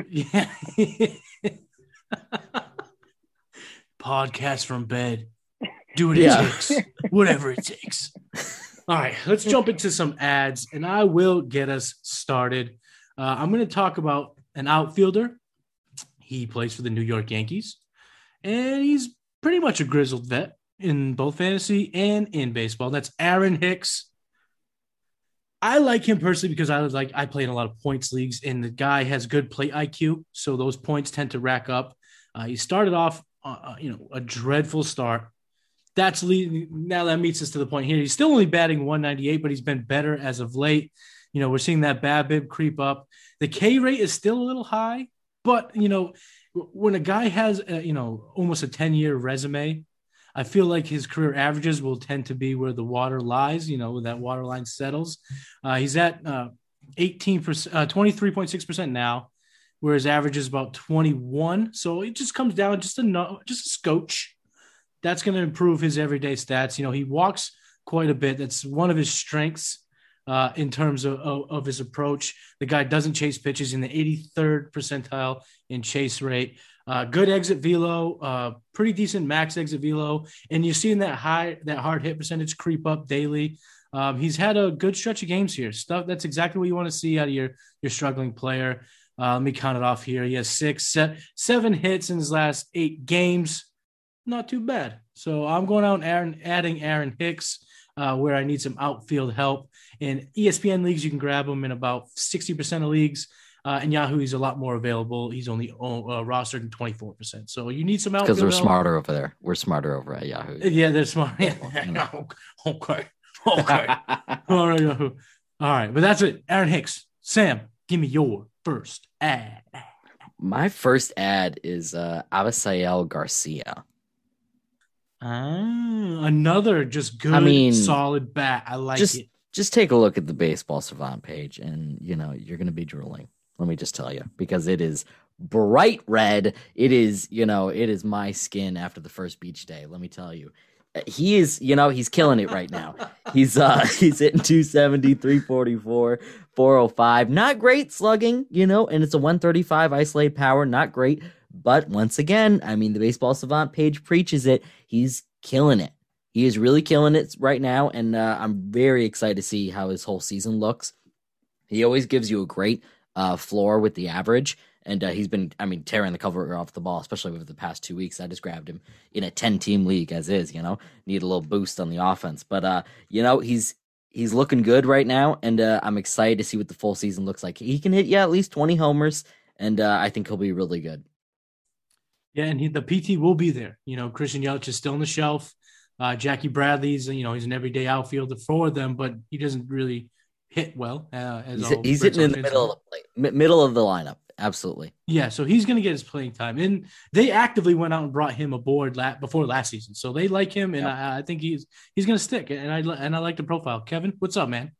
A: yeah. Podcast from bed. Do what it yeah. takes. Whatever it takes. All right, let's jump into some ads and I will get us started. Uh, I'm going to talk about an outfielder. He plays for the New York Yankees and he's pretty much a grizzled vet in both fantasy and in baseball. That's Aaron Hicks. I like him personally because I was like I play in a lot of points leagues, and the guy has good plate IQ, so those points tend to rack up. Uh, he started off, uh, uh, you know, a dreadful start, that's leading. Now that meets us to the point here. He's still only batting 198, but he's been better as of late. You know, we're seeing that BABIP creep up. The K rate is still a little high, but you know, when a guy has a, you know almost a 10 year resume, I feel like his career averages will tend to be where the water lies. You know, that water line settles. Uh, he's at uh, 18 percent, uh, 23.6 percent now, whereas average is about 21. So it just comes down just a just a scotch that's going to improve his everyday stats. You know, he walks quite a bit. That's one of his strengths uh, in terms of, of, of, his approach. The guy doesn't chase pitches in the 83rd percentile in chase rate. Uh, good exit velo, uh, pretty decent max exit velo, and you're seeing that high, that hard hit percentage creep up daily. Um, he's had a good stretch of games here. Stuff that's exactly what you want to see out of your your struggling player. Uh, let me count it off here. He has six, seven hits in his last eight games not too bad. So I'm going out and Aaron, adding Aaron Hicks uh, where I need some outfield help. In ESPN leagues, you can grab him in about 60% of leagues. Uh, and Yahoo, he's a lot more available. He's only uh, rostered in 24%. So you need some outfield
C: Because we're help. smarter over there. We're smarter over at Yahoo.
A: Yeah, they're smart. Yeah. okay. Okay. All right, Yahoo. All right. But that's it. Aaron Hicks. Sam, give me your first ad.
C: My first ad is uh, Avisail Garcia.
A: Ah, another just good, I mean, solid bat. I like
C: just,
A: it.
C: Just take a look at the baseball savant page, and you know you're going to be drooling. Let me just tell you, because it is bright red. It is, you know, it is my skin after the first beach day. Let me tell you, he is, you know, he's killing it right now. he's uh he's hitting 270, 344, 405. Not great slugging, you know, and it's a 135 isolated power, not great. But once again, I mean, the Baseball Savant page preaches it. He's killing it. He is really killing it right now, and uh, I'm very excited to see how his whole season looks. He always gives you a great uh, floor with the average, and uh, he's been, I mean, tearing the cover off the ball, especially over the past two weeks. I just grabbed him in a 10 team league as is, you know, need a little boost on the offense. But, uh, you know, he's he's looking good right now, and uh, I'm excited to see what the full season looks like. He can hit, yeah, at least 20 homers, and uh, I think he'll be really good.
A: Yeah, and he, the PT will be there. You know, Christian Yelich is still on the shelf. Uh, Jackie Bradley's, you know, he's an everyday outfielder for them, but he doesn't really hit well. Uh,
C: he's, he's hitting in the middle of the play, middle of the lineup. Absolutely.
A: Yeah, so he's going to get his playing time, and they actively went out and brought him aboard la- before last season, so they like him, and yep. I, I, think he's he's going to stick. And I and I like the profile. Kevin, what's up, man?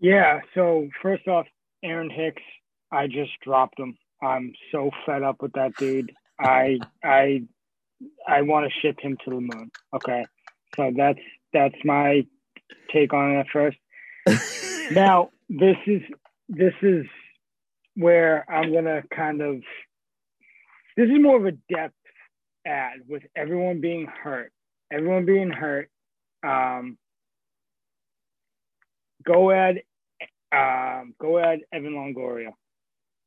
B: Yeah. So first off, Aaron Hicks, I just dropped him. I'm so fed up with that dude. I I I want to ship him to the moon. Okay, so that's that's my take on it first. now this is this is where I'm gonna kind of this is more of a depth ad with everyone being hurt, everyone being hurt. Um, go ahead, um, go ahead, Evan Longoria.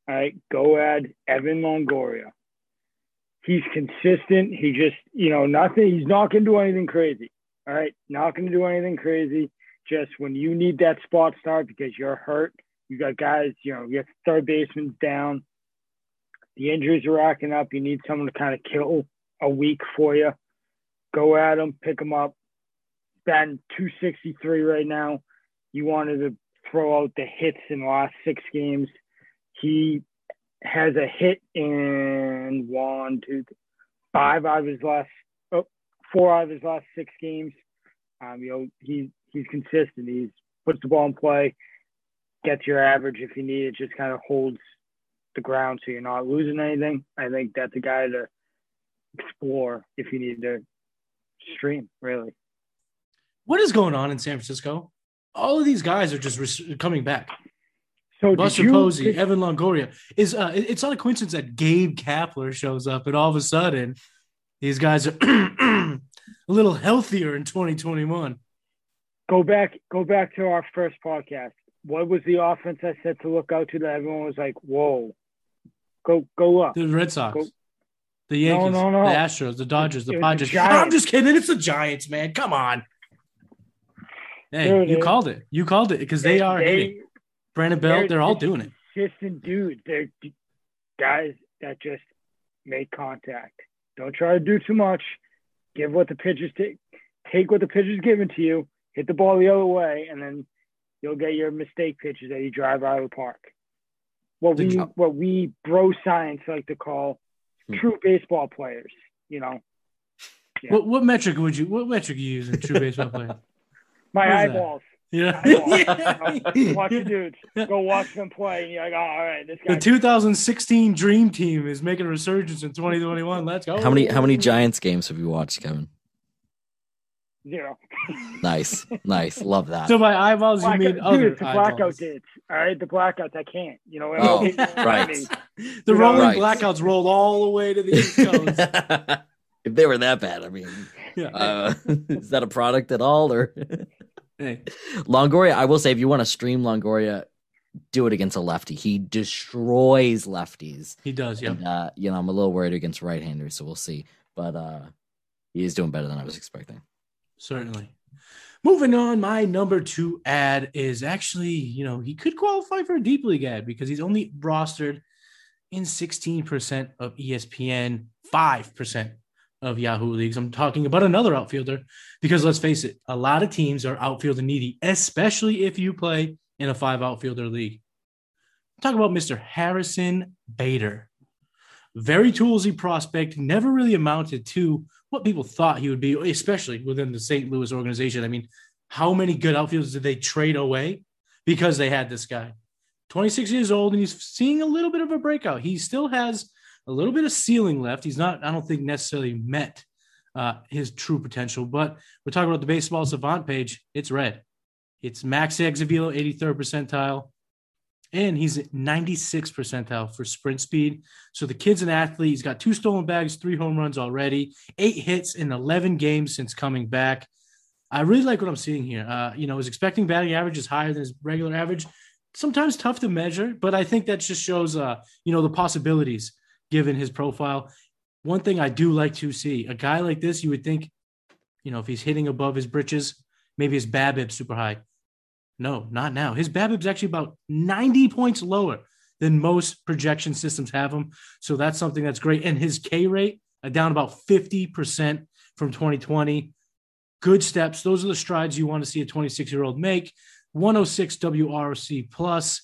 B: All right, go add Evan Longoria. He's consistent. He just, you know, nothing. He's not to do anything crazy. All right, not to do anything crazy. Just when you need that spot start because you're hurt, you got guys, you know, your third baseman's down. The injuries are racking up. You need someone to kind of kill a week for you. Go at him, pick him up. Batting 263 right now. You wanted to throw out the hits in the last six games he has a hit in one, two, five out of his last, oh, four out of his last six games. Um, you know, he's he's consistent. He's puts the ball in play, gets your average if you need it. Just kind of holds the ground so you're not losing anything. I think that's a guy to explore if you need to stream. Really.
A: What is going on in San Francisco? All of these guys are just coming back.
B: So
A: Buster you, Posey, did, Evan Longoria is. Uh, it's not a coincidence that Gabe Kapler shows up, and all of a sudden, these guys are a little healthier in 2021.
B: Go back, go back to our first podcast. What was the offense I said to look out to that everyone was like, "Whoa, go, go up."
A: The Red Sox, go. the Yankees, no, no, no. the Astros, the Dodgers, the Padres. I'm just kidding. It's the Giants, man. Come on. Hey, Dude, you called it. You called it because they, they, are. They, Brandon Belt, they're, they're all doing it.
B: Consistent dudes. They're guys that just make contact. Don't try to do too much. give what the pitcher's take, take what the pitcher's given to you, hit the ball the other way, and then you'll get your mistake pitches that you drive out of the park. What we what we bro science like to call hmm. true baseball players. You know.
A: Yeah. What what metric would you what metric you use in true baseball players?
B: My eyeballs. That?
A: Yeah.
B: watch the dudes. Go watch them play. And you're like, oh, all right, this
A: guy. The 2016 Dream Team is making a resurgence in 2021. Let's go.
C: How many how many Giants games have you watched, Kevin?
B: Zero.
C: nice, nice, love that.
A: So by eyeballs, you mean other
B: the blackout dates. All right, the blackouts, I can't. You know,
C: oh, right.
A: the rolling right. blackouts rolled all the way to the East Coast.
C: if they were that bad, I mean, yeah. Uh, is that a product at all, or? Hey. Longoria, I will say, if you want to stream Longoria, do it against a lefty. He destroys lefties.
A: He does, yeah.
C: Uh, you know, I'm a little worried against right-handers, so we'll see. But uh, he is doing better than I was expecting.
A: Certainly. Moving on, my number two ad is actually, you know, he could qualify for a deep league ad because he's only rostered in 16% of ESPN, 5% of Yahoo leagues. I'm talking about another outfielder because let's face it, a lot of teams are outfielder needy, especially if you play in a five outfielder league. Talk about Mr. Harrison Bader. Very toolsy prospect, never really amounted to what people thought he would be, especially within the St. Louis organization. I mean, how many good outfielders did they trade away because they had this guy? 26 years old, and he's seeing a little bit of a breakout. He still has a little bit of ceiling left. He's not, I don't think, necessarily met uh, his true potential. But we're talking about the baseball savant page. It's red. It's max exit velo, 83rd percentile. And he's at 96 percentile for sprint speed. So the kid's an athlete. He's got two stolen bags, three home runs already, eight hits in 11 games since coming back. I really like what I'm seeing here. Uh, you know, his expecting batting average is higher than his regular average. Sometimes tough to measure, but I think that just shows, uh, you know, the possibilities given his profile. One thing I do like to see a guy like this, you would think, you know, if he's hitting above his britches, maybe his BABIP super high. No, not now. His BABIP's actually about 90 points lower than most projection systems have him. So that's something that's great. And his K rate uh, down about 50% from 2020. Good steps. Those are the strides you want to see a 26 year old make. 106 WRC plus.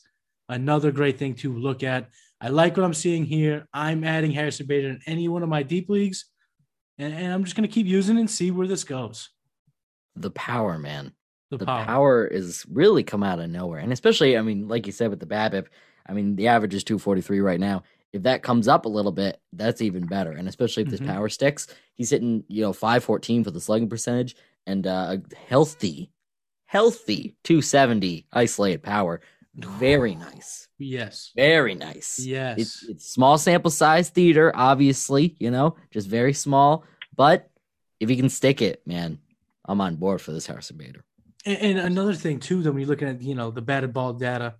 A: Another great thing to look at. I like what I'm seeing here. I'm adding Harrison Bader in any one of my deep leagues, and, and I'm just going to keep using and see where this goes.
C: The power, man.
A: The,
C: the
A: power.
C: power. is really come out of nowhere, and especially, I mean, like you said with the BABIP, I mean, the average is 243 right now. If that comes up a little bit, that's even better. And especially if this mm-hmm. power sticks, he's hitting, you know, 514 for the slugging percentage and uh, a healthy, healthy 270 isolated power. Very nice.
A: Yes.
C: Very nice.
A: Yes.
C: It's, it's small sample size theater, obviously, you know, just very small. But if he can stick it, man, I'm on board for this Harrison Bader.
A: And, and another thing, too, that when you're looking at, you know, the batted ball data,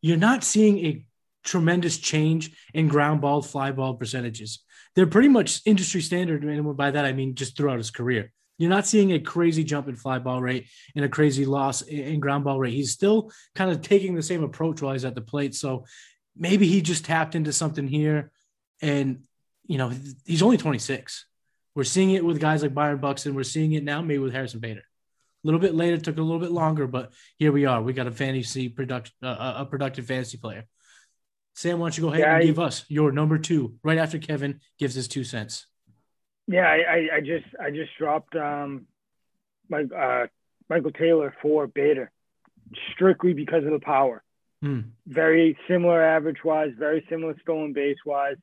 A: you're not seeing a tremendous change in ground ball, fly ball percentages. They're pretty much industry standard. And by that, I mean just throughout his career. You're not seeing a crazy jump in fly ball rate and a crazy loss in ground ball rate. He's still kind of taking the same approach while he's at the plate. So maybe he just tapped into something here. And, you know, he's only 26. We're seeing it with guys like Byron Buxton. We're seeing it now maybe with Harrison Bader. A little bit later, took a little bit longer, but here we are. We got a fantasy production, uh, a productive fantasy player. Sam, why don't you go ahead yeah, and I, give us your number two right after Kevin gives his two cents.
B: Yeah, I, I, just I just dropped um, my uh, Michael Taylor for Bader strictly because of the power.
A: Mm.
B: Very similar average wise, very similar stolen base wise.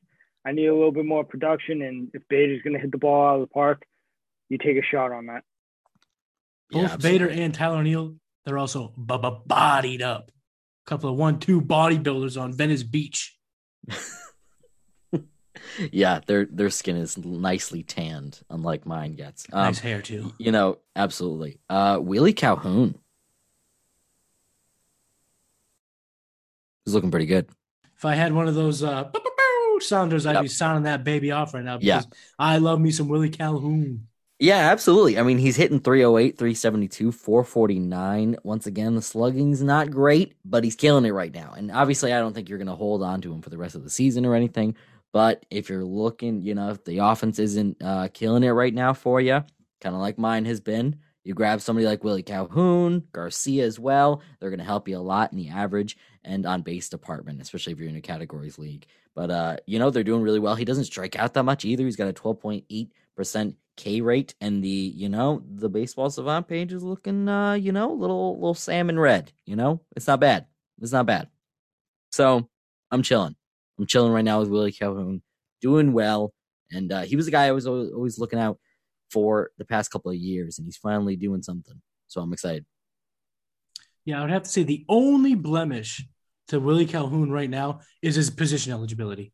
B: I need a little bit more production, and if Bader's going to hit the ball out of the park, you take a shot on that.
A: Both yeah, Bader and Tyler O'Neill, they're also bodied up. A couple of one-two bodybuilders on Venice Beach.
C: yeah, their their skin is nicely tanned, unlike mine gets.
A: Um, nice hair too.
C: You know, absolutely. Uh, Willie Calhoun is looking pretty good.
A: If I had one of those uh, sounders, I'd yep. be sounding that baby off right now.
C: yeah,
A: I love me some Willie Calhoun.
C: Yeah, absolutely. I mean, he's hitting 308, 372, 449. Once again, the slugging's not great, but he's killing it right now. And obviously, I don't think you're going to hold on to him for the rest of the season or anything But if you're looking, you know, if the offense isn't uh, killing it right now for you, kind of like mine has been, you grab somebody like Willie Calhoun, Garcia as well. They're going to help you a lot in the average and on base department, especially if you're in a categories league. But uh, you know they're doing really well. He doesn't strike out that much either. He's got a 12.8 percent K rate, and the you know the baseball savant page is looking uh, you know little little salmon red. You know it's not bad. It's not bad. So I'm chilling. I'm chilling right now with Willie Calhoun, doing well, and uh, he was a guy I was always, always looking out for the past couple of years, and he's finally doing something. So I'm excited.
A: Yeah, I would have to say the only blemish to Willie Calhoun right now is his position eligibility.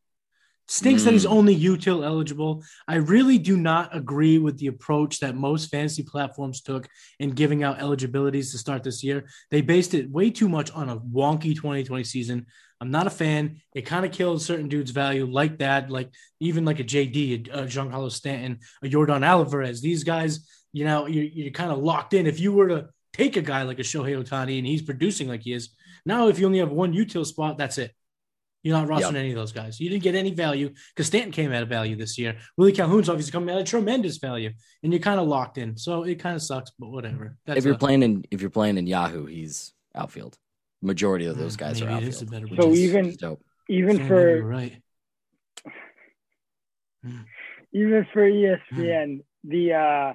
A: Stinks mm. that he's mm. only util eligible. I really do not agree with the approach that most fantasy platforms took in giving out eligibilities to start this year. They based it way too much on a wonky 2020 season. I'm not a fan. It kind of killed certain dudes' value like that, like even like a JD, a Giancarlo Stanton, a Yordan Alvarez. These guys, you know, you're, you're kind of locked in. If you were to take a guy like a Shohei Ohtani and he's producing like he is, now if you only have one util spot, that's it. You're not rostering yep. any of those guys. You didn't get any value because Stanton came out of value this year. Willie Calhoun's obviously coming out of tremendous value, and you're kind of locked in. So it kind of sucks, but whatever.
C: That's if you're a, playing in if you're playing in Yahoo, he's outfield. Majority of those guys are outfield.
B: so even even for
A: right.
B: Even for ESPN, the uh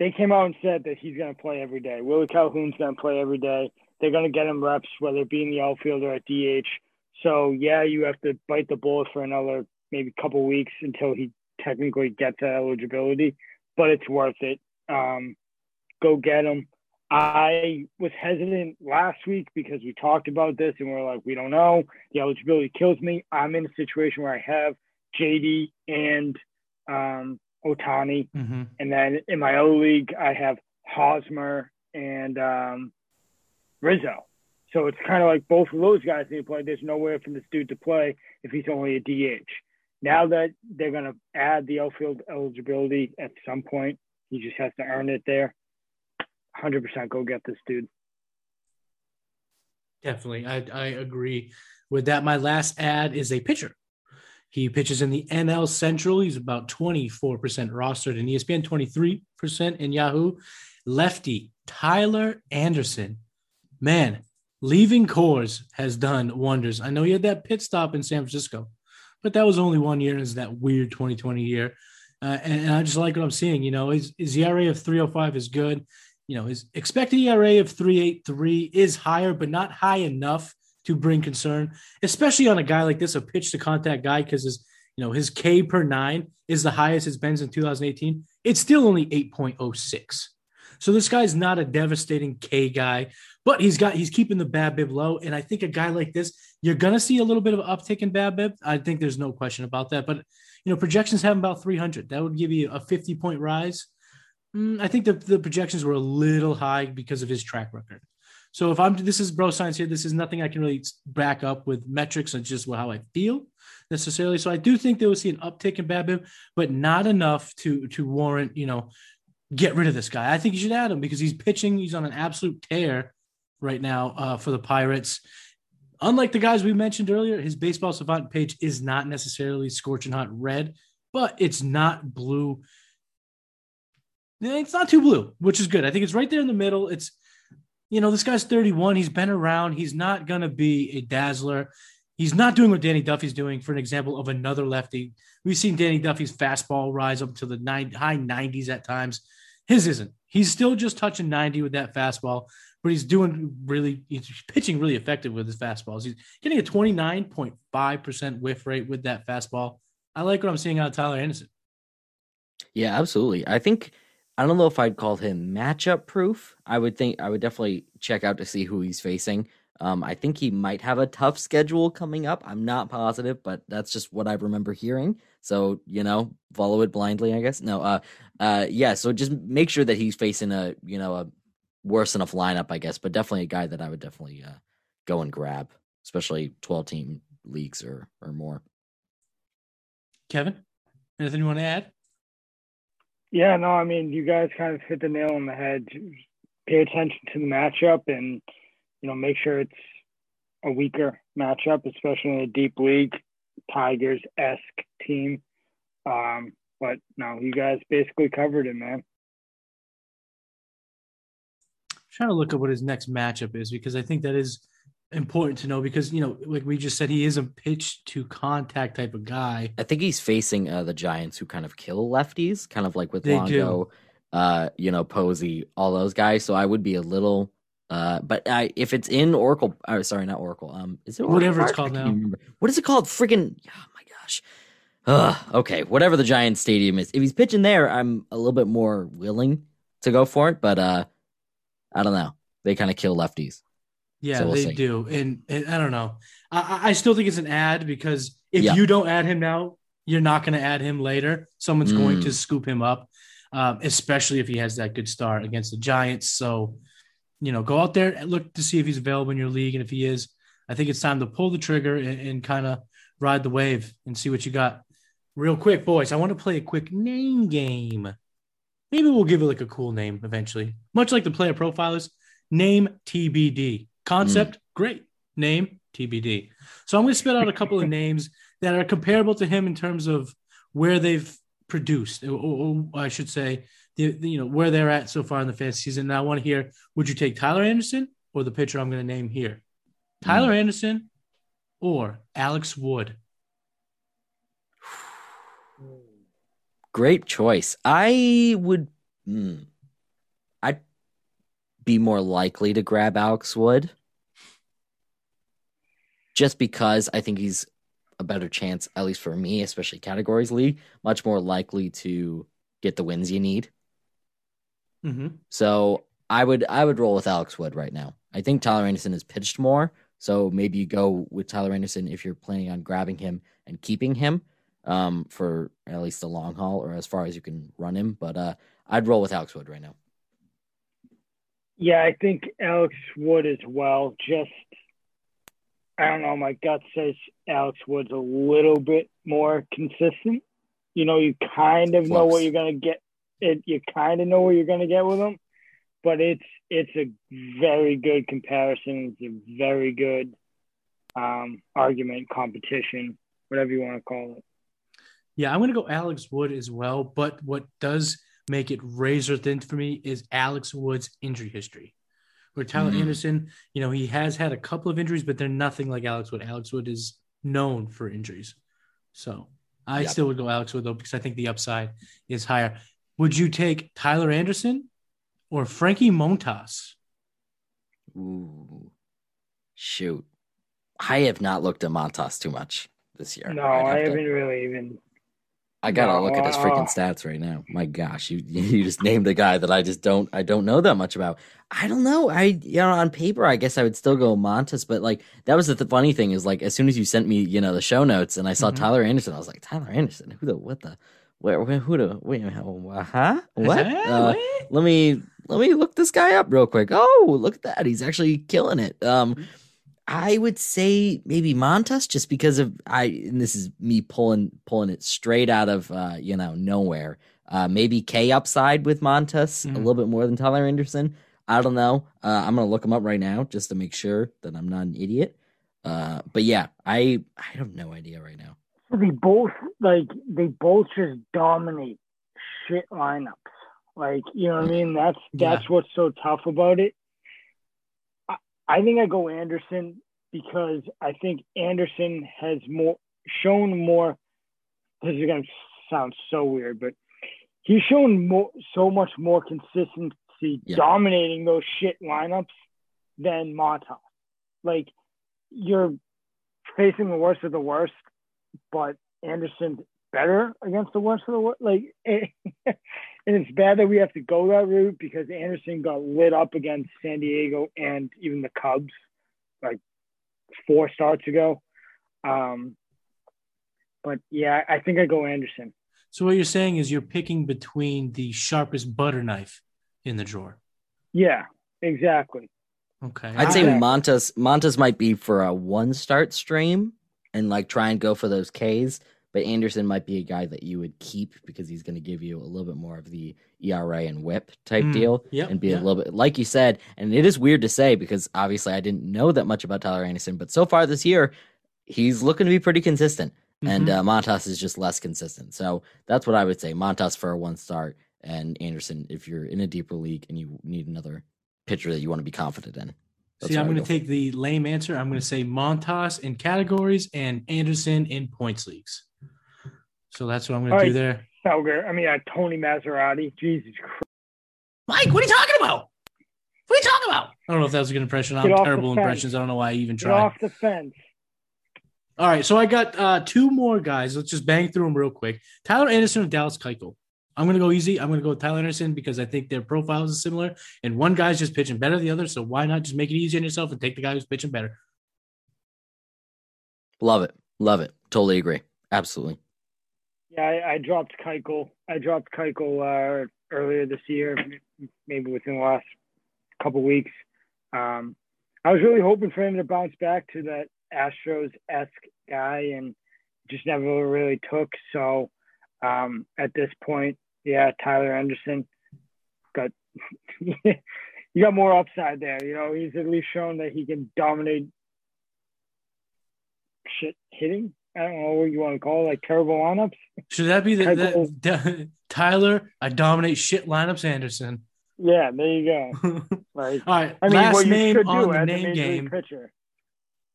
B: they came out and said that he's going to play every day. Willie Calhoun's going to play every day. They're going to get him reps, whether it be in the outfield or at DH so yeah, you have to bite the bullet for another maybe couple weeks until he technically gets that eligibility, but it's worth it. Um, go get him. I was hesitant last week because we talked about this and we are like, we don't know. The eligibility kills me. I'm in a situation where I have JD and um, Ohtani, mm-hmm. and then in my O league I have Hosmer and um, Rizzo. So it's kind of like both of those guys need to play. There's nowhere for this dude to play if he's only a DH. Now that they're going to add the outfield eligibility at some point, he just has to earn it there. 100% go get this dude.
A: Definitely. I, I agree with that. My last ad is a pitcher. He pitches in the NL Central. He's about 24% rostered in ESPN, 23% in Yahoo. Lefty, Tyler Anderson. Man, leaving Coors has done wonders. I know he had that pit stop in San Francisco, but that was only one year. Is that weird 2020 year? Uh, and, and, I just like what I'm seeing. You know, his, his ERA of 305 is good. You know, his expected ERA of 383 is higher, but not high enough to bring concern, especially on a guy like this, a pitch to contact guy, because his, you know, his K per nine is the highest it's been since 2018. It's still only 8.06. So this guy's not a devastating K guy, but he's got he's keeping the BABIP low. And I think a guy like this, you're gonna see a little bit of uptick in BABIP. I think there's no question about that. But you know, projections have about 300. That would give you a 50 point rise. Mm, I think the, the projections were a little high because of his track record. So if I'm this is bro science here, this is nothing I can really back up with metrics and just how I feel necessarily. So I do think they will see an uptick in BABIP, but not enough to to warrant you know get rid of this guy. I think you should add him because he's pitching. He's on an absolute tear right now uh, for the Pirates. Unlike the guys we mentioned earlier, his baseball savant page is not necessarily scorching hot red, but it's not blue. It's not too blue, which is good. I think it's right there in the middle. It's, you know, this guy's 31. He's been around. He's not going to be a dazzler. He's not doing what Danny Duffy's doing, for an example of another lefty. We've seen Danny Duffy's fastball rise up to the nine, high 90s at times. His isn't. He's still just touching 90 with that fastball, but he's doing really, he's pitching really effective with his fastballs. He's getting a 29.5% whiff rate with that fastball. I like what I'm seeing out of Tyler Anderson.
C: Yeah, absolutely. I think, I don't know if I'd call him matchup proof. I would think, I would definitely check out to see who he's facing. Um, I think he might have a tough schedule coming up. I'm not positive, but that's just what I remember hearing. So you know, follow it blindly, I guess. No, uh, uh, yeah. So just make sure that he's facing a you know a worse enough lineup, I guess. But definitely a guy that I would definitely uh, go and grab, especially 12 team leagues or or more.
A: Kevin, anything you want to add?
B: Yeah, no, I mean, you guys kind of hit the nail on the head. Pay attention to the matchup and you know, make sure it's a weaker matchup, especially in a deep league. Tigers esque team. Um, but no, you guys basically covered it, man.
A: Trying to look up what his next matchup is because I think that is important to know because you know, like we just said, he is a pitch to contact type of guy.
C: I think he's facing uh, the Giants, who kind of kill lefties, kind of like with they Longo, uh, you know, Posey, all those guys. So I would be a little. Uh, but I, if it's in Oracle, uh, sorry, not Oracle. Um, is it Oracle
A: whatever Park? it's called now?
C: Remember. What is it called? Freaking! Oh my gosh. Ugh, okay, whatever the Giants stadium is. If he's pitching there, I'm a little bit more willing to go for it. But uh, I don't know. They kind of kill lefties.
A: Yeah, so we'll they see. do, and, and, I don't know. I, I still think it's an ad because if yeah. you don't add him now, you're not going to add him later. Someone's mm. going to scoop him up, um, especially if he has that good start against the Giants. So, you know, go out there and look to see if he's available in your league, and if he is, I think it's time to pull the trigger and, and kind of ride the wave and see what you got. Real quick, boys, I want to play a quick name game. Maybe we'll give it like a cool name eventually, much like the player profilers. Name TBD. Concept, mm. great. Name, TBD. So I'm going to spit out a couple of names that are comparable to him in terms of where they've produced, or, or I should say, the, the, you know where they're at so far in the fantasy season. And I want to hear: Would you take Tyler Anderson or the pitcher I'm going to name here? Tyler mm. Anderson or Alex Wood?
C: Great choice. I would. Mm, I'd be more likely to grab Alex Wood just because I think he's a better chance, at least for me, especially categories league, much more likely to get the wins you need.
A: Mm-hmm.
C: So I would I would roll with Alex Wood right now. I think Tyler Anderson has pitched more, so maybe you go with Tyler Anderson if you're planning on grabbing him and keeping him um, for at least the long haul or as far as you can run him. But uh, I'd roll with Alex Wood right now.
B: Yeah, I think Alex Wood as well. Just I don't know. My gut says Alex Wood's a little bit more consistent. You know, you kind of know what you're gonna get. It you kind of know what you're gonna get with him, but it's it's a very good comparison. It's a very good um, argument, competition, whatever you want to call it.
A: Yeah, I'm gonna go Alex Wood as well. But what does make it razor thin for me is Alex Wood's injury history. Where Tyler mm-hmm. Anderson, you know, he has had a couple of injuries, but they're nothing like Alex Wood. Alex Wood is known for injuries. So I yep. still would go Alex Wood though, because I think the upside is higher. Would you take Tyler Anderson or Frankie Montas?
C: Ooh, shoot. I have not looked at Montas too much this year.
B: No, I haven't to... really even
C: I gotta look at his freaking stats right now. My gosh, you you just named a guy that I just don't I don't know that much about. I don't know. I you know on paper I guess I would still go Montas, but like that was the th- funny thing is like as soon as you sent me you know the show notes and I saw mm-hmm. Tyler Anderson, I was like Tyler Anderson, who the what the where, where who the wait huh what? Uh, let me let me look this guy up real quick. Oh look at that, he's actually killing it. Um. Mm-hmm I would say maybe Montas, just because of I. And this is me pulling pulling it straight out of uh, you know nowhere. Uh, maybe K upside with Montas mm. a little bit more than Tyler Anderson. I don't know. Uh, I'm gonna look him up right now just to make sure that I'm not an idiot. Uh, but yeah, I I have no idea right now.
B: They both like they both just dominate shit lineups. Like you know what I mean? That's that's yeah. what's so tough about it. I think I go Anderson because I think Anderson has more shown more. This is going to sound so weird, but he's shown more, so much more consistency yeah. dominating those shit lineups than Montas. Like you're facing the worst of the worst, but Anderson's better against the worst of the worst. Like, and it's bad that we have to go that route because Anderson got lit up against San Diego and even the Cubs like four starts ago. Um, but yeah, I think I go Anderson.
A: So what you're saying is you're picking between the sharpest butter knife in the drawer.
B: Yeah, exactly.
A: Okay.
C: I'd say Montas Montas might be for a one start stream and like try and go for those Ks but Anderson might be a guy that you would keep because he's going to give you a little bit more of the ERA and WHIP type mm, deal,
A: yep,
C: and be
A: yep.
C: a little bit like you said. And it is weird to say because obviously I didn't know that much about Tyler Anderson, but so far this year he's looking to be pretty consistent. mm-hmm. and uh, Montas is just less consistent. So that's what I would say. Montas for a one start, and Anderson if you're in a deeper league and you need another pitcher that you want to be confident in.
A: That's See, I'm going to take the lame answer. I'm going to say Montas in categories and Anderson in points leagues. So that's what I'm going to do there.
B: Felger, I mean, uh, Tony Massarotti. Jesus Christ.
A: Mike, what are you talking about? What are you talking about? I don't know if that was a good impression. I'm terrible impressions. I don't know why I even tried. Get
B: off the fence.
A: All right, so I got uh, two more guys. Let's just bang through them real quick. Tyler Anderson and Dallas Keuchel. I'm going to go easy. I'm going to go with Tyler Anderson because I think their profiles are similar, and one guy's just pitching better than the other. So why not just make it easy on yourself and take the guy who's pitching better?
C: Love it, love it. Totally agree. Absolutely.
B: Yeah, I, I dropped Keuchel. I dropped Keuchel uh, earlier this year, maybe within the last couple weeks. Um, I was really hoping for him to bounce back to that Astros esque guy, and just never really took. So um, at this point, yeah, Tyler Anderson got you got more upside there. You know, he's at least shown that he can dominate shit hitting. I don't know what you want to call it, like terrible lineups.
A: Should that be the, the Tyler? I dominate shit lineups, Anderson.
B: Yeah, there you go.
A: Like, all right, I mean, last name on the name game. Pitcher.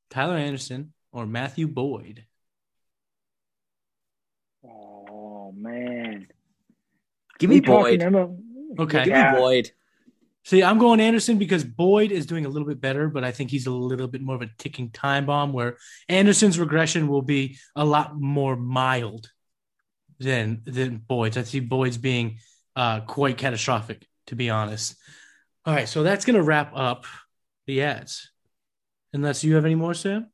A: Tyler Anderson or Matthew Boyd.
B: Oh man,
C: give me Boyd.
A: Okay,
C: give me Boyd.
A: See, I'm going Anderson because Boyd is doing a little bit better, but I think he's a little bit more of a ticking time bomb where Anderson's regression will be a lot more mild than than Boyd's. I see Boyd's being uh, quite catastrophic, to be honest. All right, so that's gonna wrap up the ads. Unless you have any more, Sam.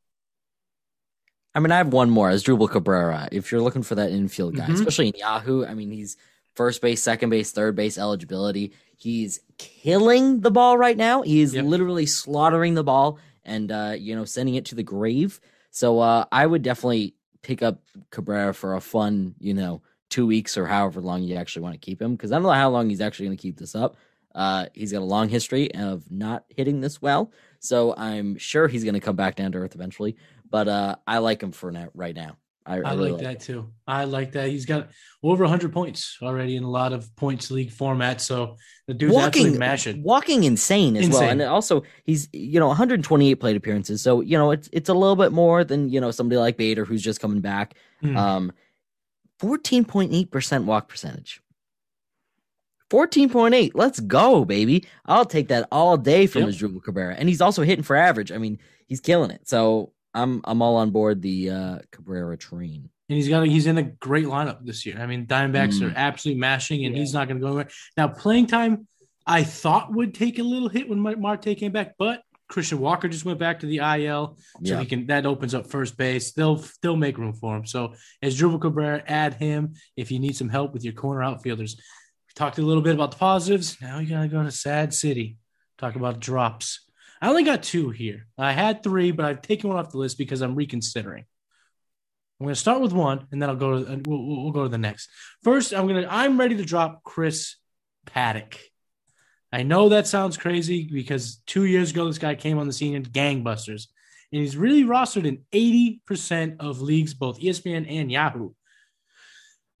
C: I mean, I have one more Asdrubal Cabrera. If you're looking for that infield guy, mm-hmm. especially in Yahoo, I mean, he's first base, second base, third base eligibility. He's killing the ball right now. He is yep. literally slaughtering the ball and uh, you know sending it to the grave. So uh, I would definitely pick up Cabrera for a fun, you know, two weeks or however long you actually want to keep him because I don't know how long he's actually going to keep this up. Uh, he's got a long history of not hitting this well, so I'm sure he's going to come back down to earth eventually. But uh, I like him for now, right now. I, I,
A: I really like, like that too. I like that. He's got over 100 points already in a lot of points league formats. So the dude's walking, mashing.
C: Walking insane as insane. well. And also, he's, you know, 128 plate appearances. So, you know, it's it's a little bit more than, you know, somebody like Bader who's just coming back. Mm. Um, 14.8% walk percentage. 14.8. Let's go, baby. I'll take that all day from yep. Asdrubal Cabrera. And he's also hitting for average. I mean, he's killing it. So I'm I'm all on board the uh, Cabrera train.
A: And he's got he's in a great lineup this year. I mean, Diamondbacks mm. are absolutely mashing, and yeah. he's not going to go anywhere. Now, playing time, I thought would take a little hit when Marte came back, but Christian Walker just went back to the IL, so yeah. he can that opens up first base. They'll they'll make room for him. So Asdrubal Cabrera, add him if you need some help with your corner outfielders. We talked a little bit about the positives. Now you gotta go to Sad City. Talk about drops. I only got two here. I had three, but I've taken one off the list because I'm reconsidering. I'm going to start with one, and then I'll go to we'll, we'll go to the next. First, I'm gonna I'm ready to drop Chris Paddack. I know that sounds crazy because two years ago this guy came on the scene in gangbusters, and he's really rostered in 80% of leagues, both ESPN and Yahoo.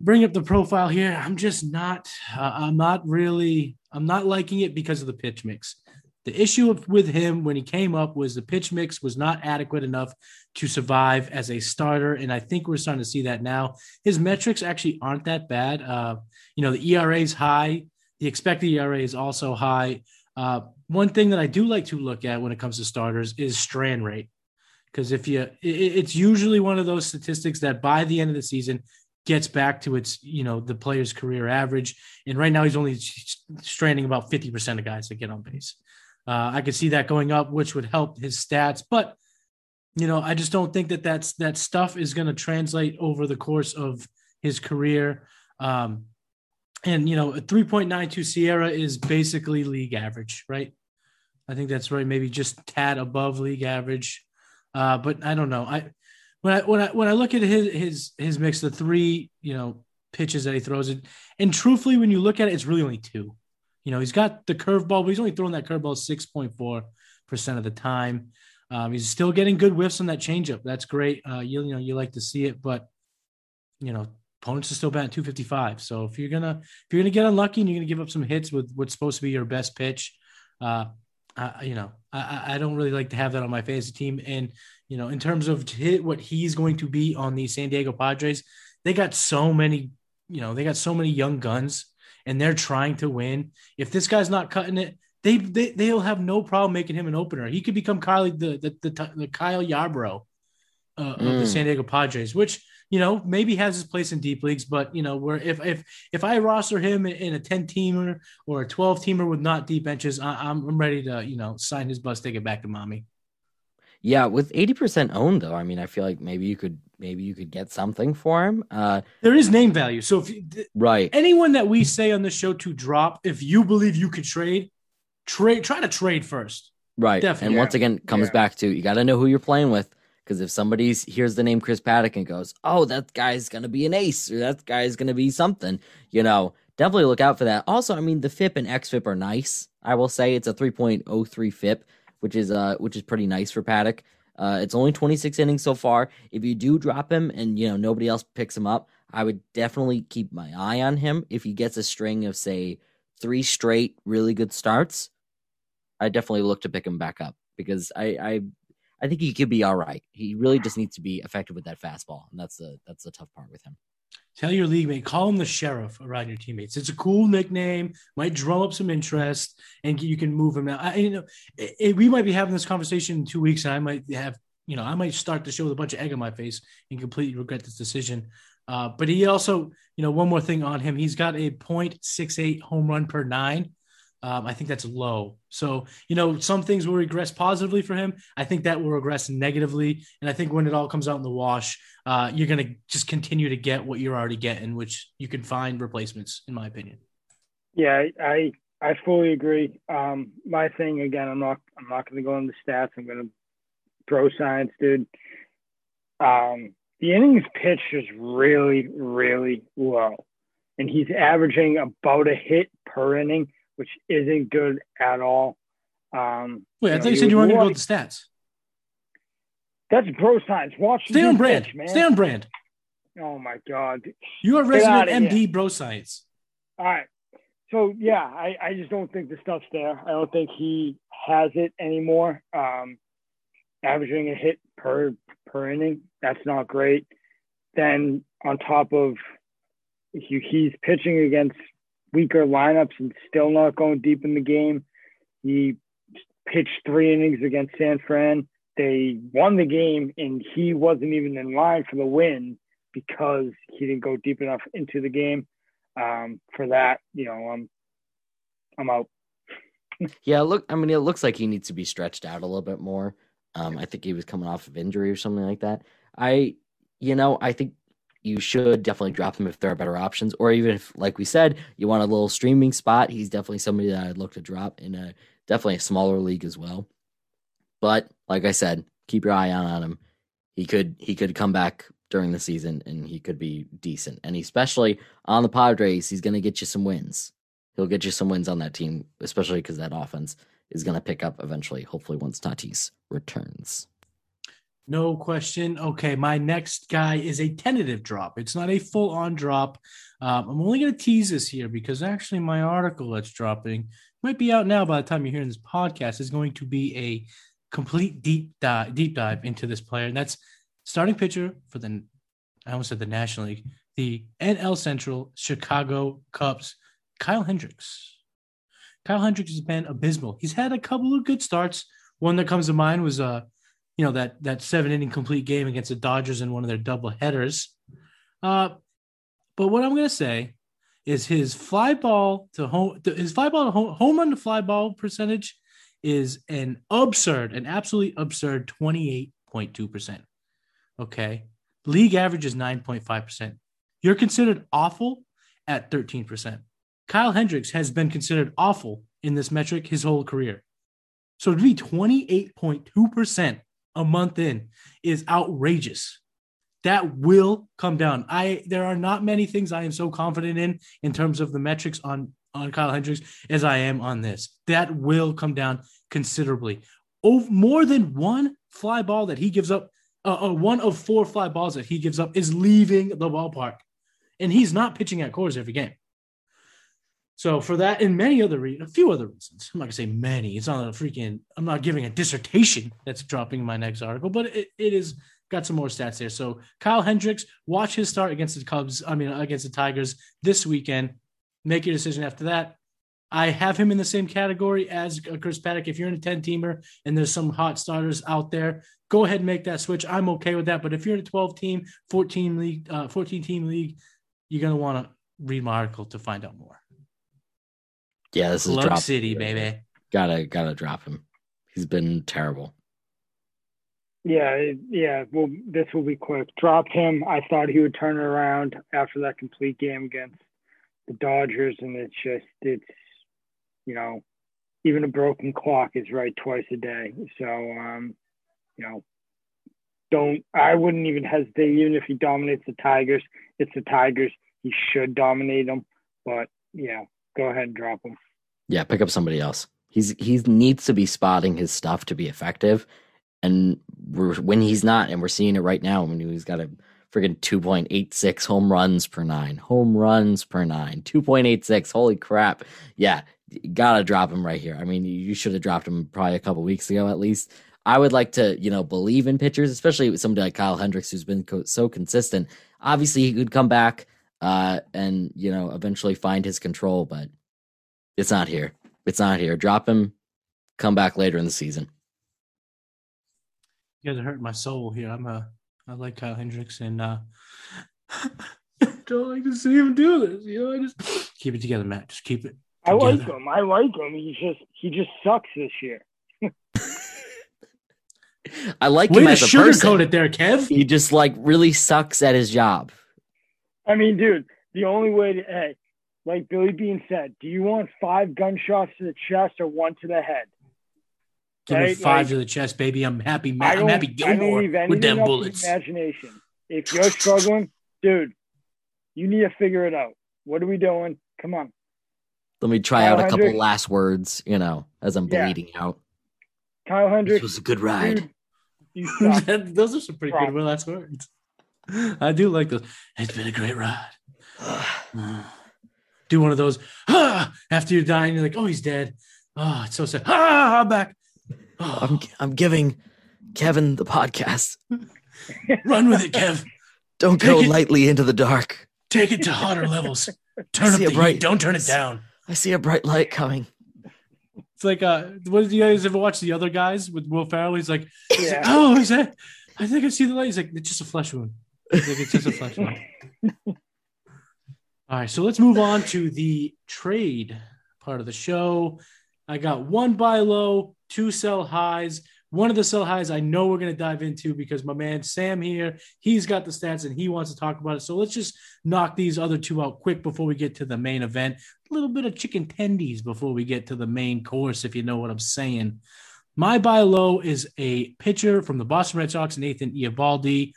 A: Bring up the profile here. I'm just not. Uh, I'm not really. I'm not liking it because of the pitch mix. The issue with him when he came up was the pitch mix was not adequate enough to survive as a starter, and I think we're starting to see that now. His metrics actually aren't that bad. Uh, you know, the ERA is high, the expected ERA is also high. Uh, one thing that I do like to look at when it comes to starters is strand rate, because if you, it, it's usually one of those statistics that by the end of the season gets back to its, you know, the player's career average. And right now he's only stranding about 50% of guys that get on base. Uh, I could see that going up, which would help his stats. But you know, I just don't think that that's that stuff is going to translate over the course of his career. Um, and you know, a 3.92 SIERA is basically league average, right? I think that's right, maybe just tad above league average. Uh, but I don't know. I when I when I when I look at his his his mix, the three you know pitches that he throws it, and truthfully, when you look at it, it's really only two. You know, he's got the curveball, but he's only throwing that curveball 6.4% of the time. Um, he's still getting good whiffs on that changeup. That's great. Uh, you, you know, you like to see it, but you know, opponents are still batting 255. So if you're gonna if you're gonna get unlucky and you're gonna give up some hits with what's supposed to be your best pitch, uh, I, you know, I, I don't really like to have that on my fantasy team. And you know, in terms of hit what he's going to be on the San Diego Padres, they got so many, you know, they got so many young guns, and they're trying to win. If this guy's not cutting it, they, they they'll have no problem making him an opener. He could become Kyle the the, the, the Kyle Yarbrough uh, mm. of the mm. San Diego Padres, which you know maybe has his place in deep leagues, but you know where if if if I roster him in a ten teamer or a twelve teamer with not deep benches, I, am I'm ready to you know sign his bus ticket back to mommy.
C: Yeah, with eighty percent owned though, I mean, I feel like maybe you could maybe you could get something for him. Uh,
A: there is name value, so if
C: right
A: anyone that we say on the show to drop, if you believe you could trade, trade try to trade first.
C: Right. Definitely. And once again, comes yeah. back to you got to know who you're playing with. Because if somebody hears the name Chris Paddack and goes, "Oh, that guy's gonna be an ace," or "That guy's gonna be something," you know, definitely look out for that. Also, I mean, the FIP and XFIP are nice. I will say it's a 3.03 FIP, which is uh, which is pretty nice for Paddack. Uh, it's only 26 innings so far. If you do drop him and you know nobody else picks him up, I would definitely keep my eye on him. If he gets a string of say three straight really good starts, I definitely look to pick him back up because I, I I think he could be all right. He really just needs to be effective with that fastball, and that's the that's the tough part with him.
A: Tell your league mate, call him the sheriff around your teammates. It's a cool nickname, might drum up some interest, and you can move him now. I, you know, it, it, we might be having this conversation in two weeks, and I might have, you know, I might start the show with a bunch of egg on my face and completely regret this decision. Uh, but he also, you know, one more thing on him, he's got a 0.68 home run per nine um, I think that's low. So, you know, some things will regress positively for him. I think that will regress negatively. And I think when it all comes out in the wash, uh, you're going to just continue to get what you're already getting, which you can find replacements, in my opinion.
B: Yeah, I I fully agree. Um, my thing again, I'm not I'm not going to go into stats. I'm going to throw science, dude. Um, the innings pitched is really really low, and he's averaging about a hit per inning which isn't good at all. Um,
A: Wait, I thought you said you weren't going to go with the stats.
B: That's bro science. Watch.
A: Stay on brand, pitch, man. Stay on brand.
B: Oh my god.
A: You are resident MD bro science.
B: All right. So yeah, I, I just don't think the stuff's there. I don't think he has it anymore. Um, averaging a hit per per inning, that's not great. Then on top of he, he's pitching against weaker lineups and still not going deep in the game. He pitched three innings against San Fran. They won the game, and he wasn't even in line for the win because he didn't go deep enough into the game. Um, for that, you know, I'm I'm out.
C: yeah, look, I mean, it looks like he needs to be stretched out a little bit more. Um, I think he was coming off of injury or something like that. I, you know, I think you should definitely drop him if there are better options. Or even if, like we said, you want a little streaming spot, he's definitely somebody that I'd look to drop in a definitely a smaller league as well. But like I said, keep your eye on, on him. He could he could come back during the season and he could be decent. And especially on the Padres, he's gonna get you some wins. He'll get you some wins on that team, especially because that offense is gonna pick up eventually, hopefully once Tatis returns.
A: No question. Okay, my next guy is a tentative drop. It's not a full on drop. Um, I'm only going to tease this here because actually my article that's dropping might be out now by the time you're hearing this podcast is going to be a complete deep dive, deep dive into this player. And that's starting pitcher for the, I almost said the National League, the NL Central Chicago Cubs, Kyle Hendricks. Kyle Hendricks has been abysmal. He's had a couple of good starts. One that comes to mind was uh, you know that that seven inning complete game against the Dodgers in one of their double headers. Uh, but what I'm going to say is his fly ball to home, his fly ball to home, home run to fly ball percentage is an absurd, an absolutely absurd 28.2 percent. Okay, league average is 9.5 percent. You're considered awful at 13 percent. Kyle Hendricks has been considered awful in this metric his whole career. So to be 28.2 percent a month in is outrageous. That will come down. I there are not many things I am so confident in in terms of the metrics on on Kyle Hendricks as I am on this. That will come down considerably. Over more than one fly ball that he gives up uh, uh, one of four fly balls that he gives up is leaving the ballpark, and he's not pitching at Coors every game. So for that and many other re- a few other reasons, I'm not gonna say many. It's not a freaking. I'm not giving a dissertation that's dropping in my next article, but it, it is got some more stats there. So Kyle Hendricks, watch his start against the Cubs. I mean against the Tigers this weekend. Make your decision after that. I have him in the same category as Chris Paddack. If you're in a 10 teamer and there's some hot starters out there, go ahead and make that switch. I'm okay with that. But if you're in a 12 team, 14 league, uh, 14 team league, you're gonna want to read my article to find out more.
C: Yeah, this is
A: Lug
C: drop.
A: City, baby.
C: Gotta gotta drop him. He's been terrible.
B: Yeah, yeah. Well, this will be quick. Dropped him. I thought he would turn around after that complete game against the Dodgers, and it's just it's you know even a broken clock is right twice a day. So um, you know, don't I wouldn't even hesitate even if he dominates the Tigers. It's the Tigers. He should dominate them, but yeah, go ahead and drop him.
C: Yeah, pick up somebody else. He's he needs to be spotting his stuff to be effective, and we're, when he's not, and we're seeing it right now when he's got a freaking two point eight six home runs per nine, home runs per nine, two point eight six. Holy crap! Yeah, gotta drop him right here. I mean, you should have dropped him probably a couple weeks ago at least. I would like to, you know, believe in pitchers, especially with somebody like Kyle Hendricks, who's been co- so consistent. Obviously, he could come back uh, and you know eventually find his control, but it's not here. It's not here. Drop him. Come back later in the season.
A: You guys are hurting my soul here. I'm a I like Kyle Hendricks and uh don't like to see him do this. You know, I just keep it together, Matt. Just keep it. Together.
B: I like him. I like him. He just he just sucks this year.
C: I like
A: Way
C: him
A: to
C: as a
A: sugarcoat
C: person.
A: it there, Kev.
C: He just like really sucks at his job.
B: I mean, dude, the only way to hey, like Billy Beane said, do you want five gunshots to the chest or one to the head?
A: Give me five
B: like-
A: to the chest, baby. I'm happy.
B: I
A: Ma- I'm
B: don't,
A: happy
B: I don't
A: Gilmore with them bullets.
B: imagination. If you're struggling, dude, you need to figure it out. What are we doing? Come on.
C: Let me try
B: Kyle
C: out a couple
B: Hendricks.
C: last words, you know, as I'm
B: Yeah.
C: bleeding out.
B: Kyle
C: This
B: Hendricks,
C: was a good ride.
B: dude,
A: those are some pretty good last words. I do like those. It's been a great ride. Uh, Do one of those ah, after you're dying. You're like, oh, he's dead. Oh, it's so sad. Ah, I'm back. Oh,
C: I'm I'm giving Kevin the podcast.
A: run with it, Kev.
C: Don't go
A: it-
C: lightly into the dark.
A: Take it to hotter levels. Turn up the
C: bright-
A: heat. Don't turn it down.
C: I see a bright light coming.
A: It's like, uh, what did you guys ever watch? The other guys with Will Ferrell. He's like, he's like,
B: Yeah.
A: oh, is that? I think I see the light. He's like, it's just a flesh wound. He's like, it's just a flesh wound. All right, so let's move on to the trade part of the show. I got one buy low, two sell highs. One of the sell highs I know we're going to dive into because my man Sam here, he's got the stats and he wants to talk about it. So let's just knock these other two out quick before we get to the main event. A little bit of chicken tendies before we get to the main course, if you know what I'm saying. My buy low is a pitcher from the Boston Red Sox, Nathan Eovaldi.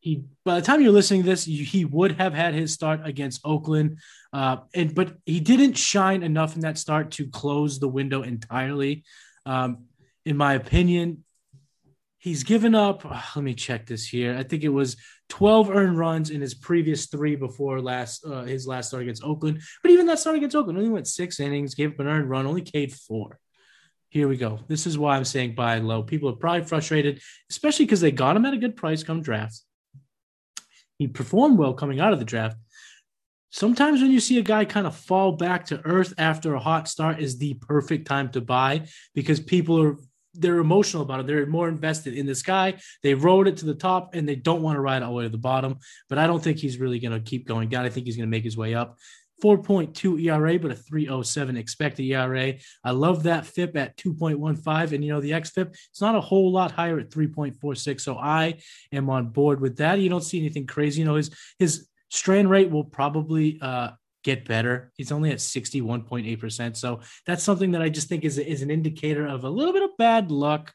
A: He, by the time you're listening to this, he would have had his start against Oakland, uh, and but he didn't shine enough in that start to close the window entirely. Um, in my opinion, he's given up. Let me check this here. I think it was 12 earned runs in his previous three before last uh, his last start against Oakland. But even that start against Oakland only went six innings, gave up an earned run, only K'd four. Here we go. This is why I'm saying buy low. People are probably frustrated, especially because they got him at a good price come draft. He performed well coming out of the draft. Sometimes when you see a guy kind of fall back to earth after a hot start is the perfect time to buy because people are they're emotional about it. They're more invested in this guy. They rode it to the top and they don't want to ride all the way to the bottom. But I don't think he's really going to keep going down. I think he's going to make his way up. 4.2 ERA, but a 307 expected ERA. I love that FIP at 2.15. And, you know, the XFIP, it's not a whole lot higher at 3.46. So I am on board with that. You don't see anything crazy. You know, his, his strand rate will probably uh, get better. He's only at 61.8%. So that's something that I just think is, is an indicator of a little bit of bad luck.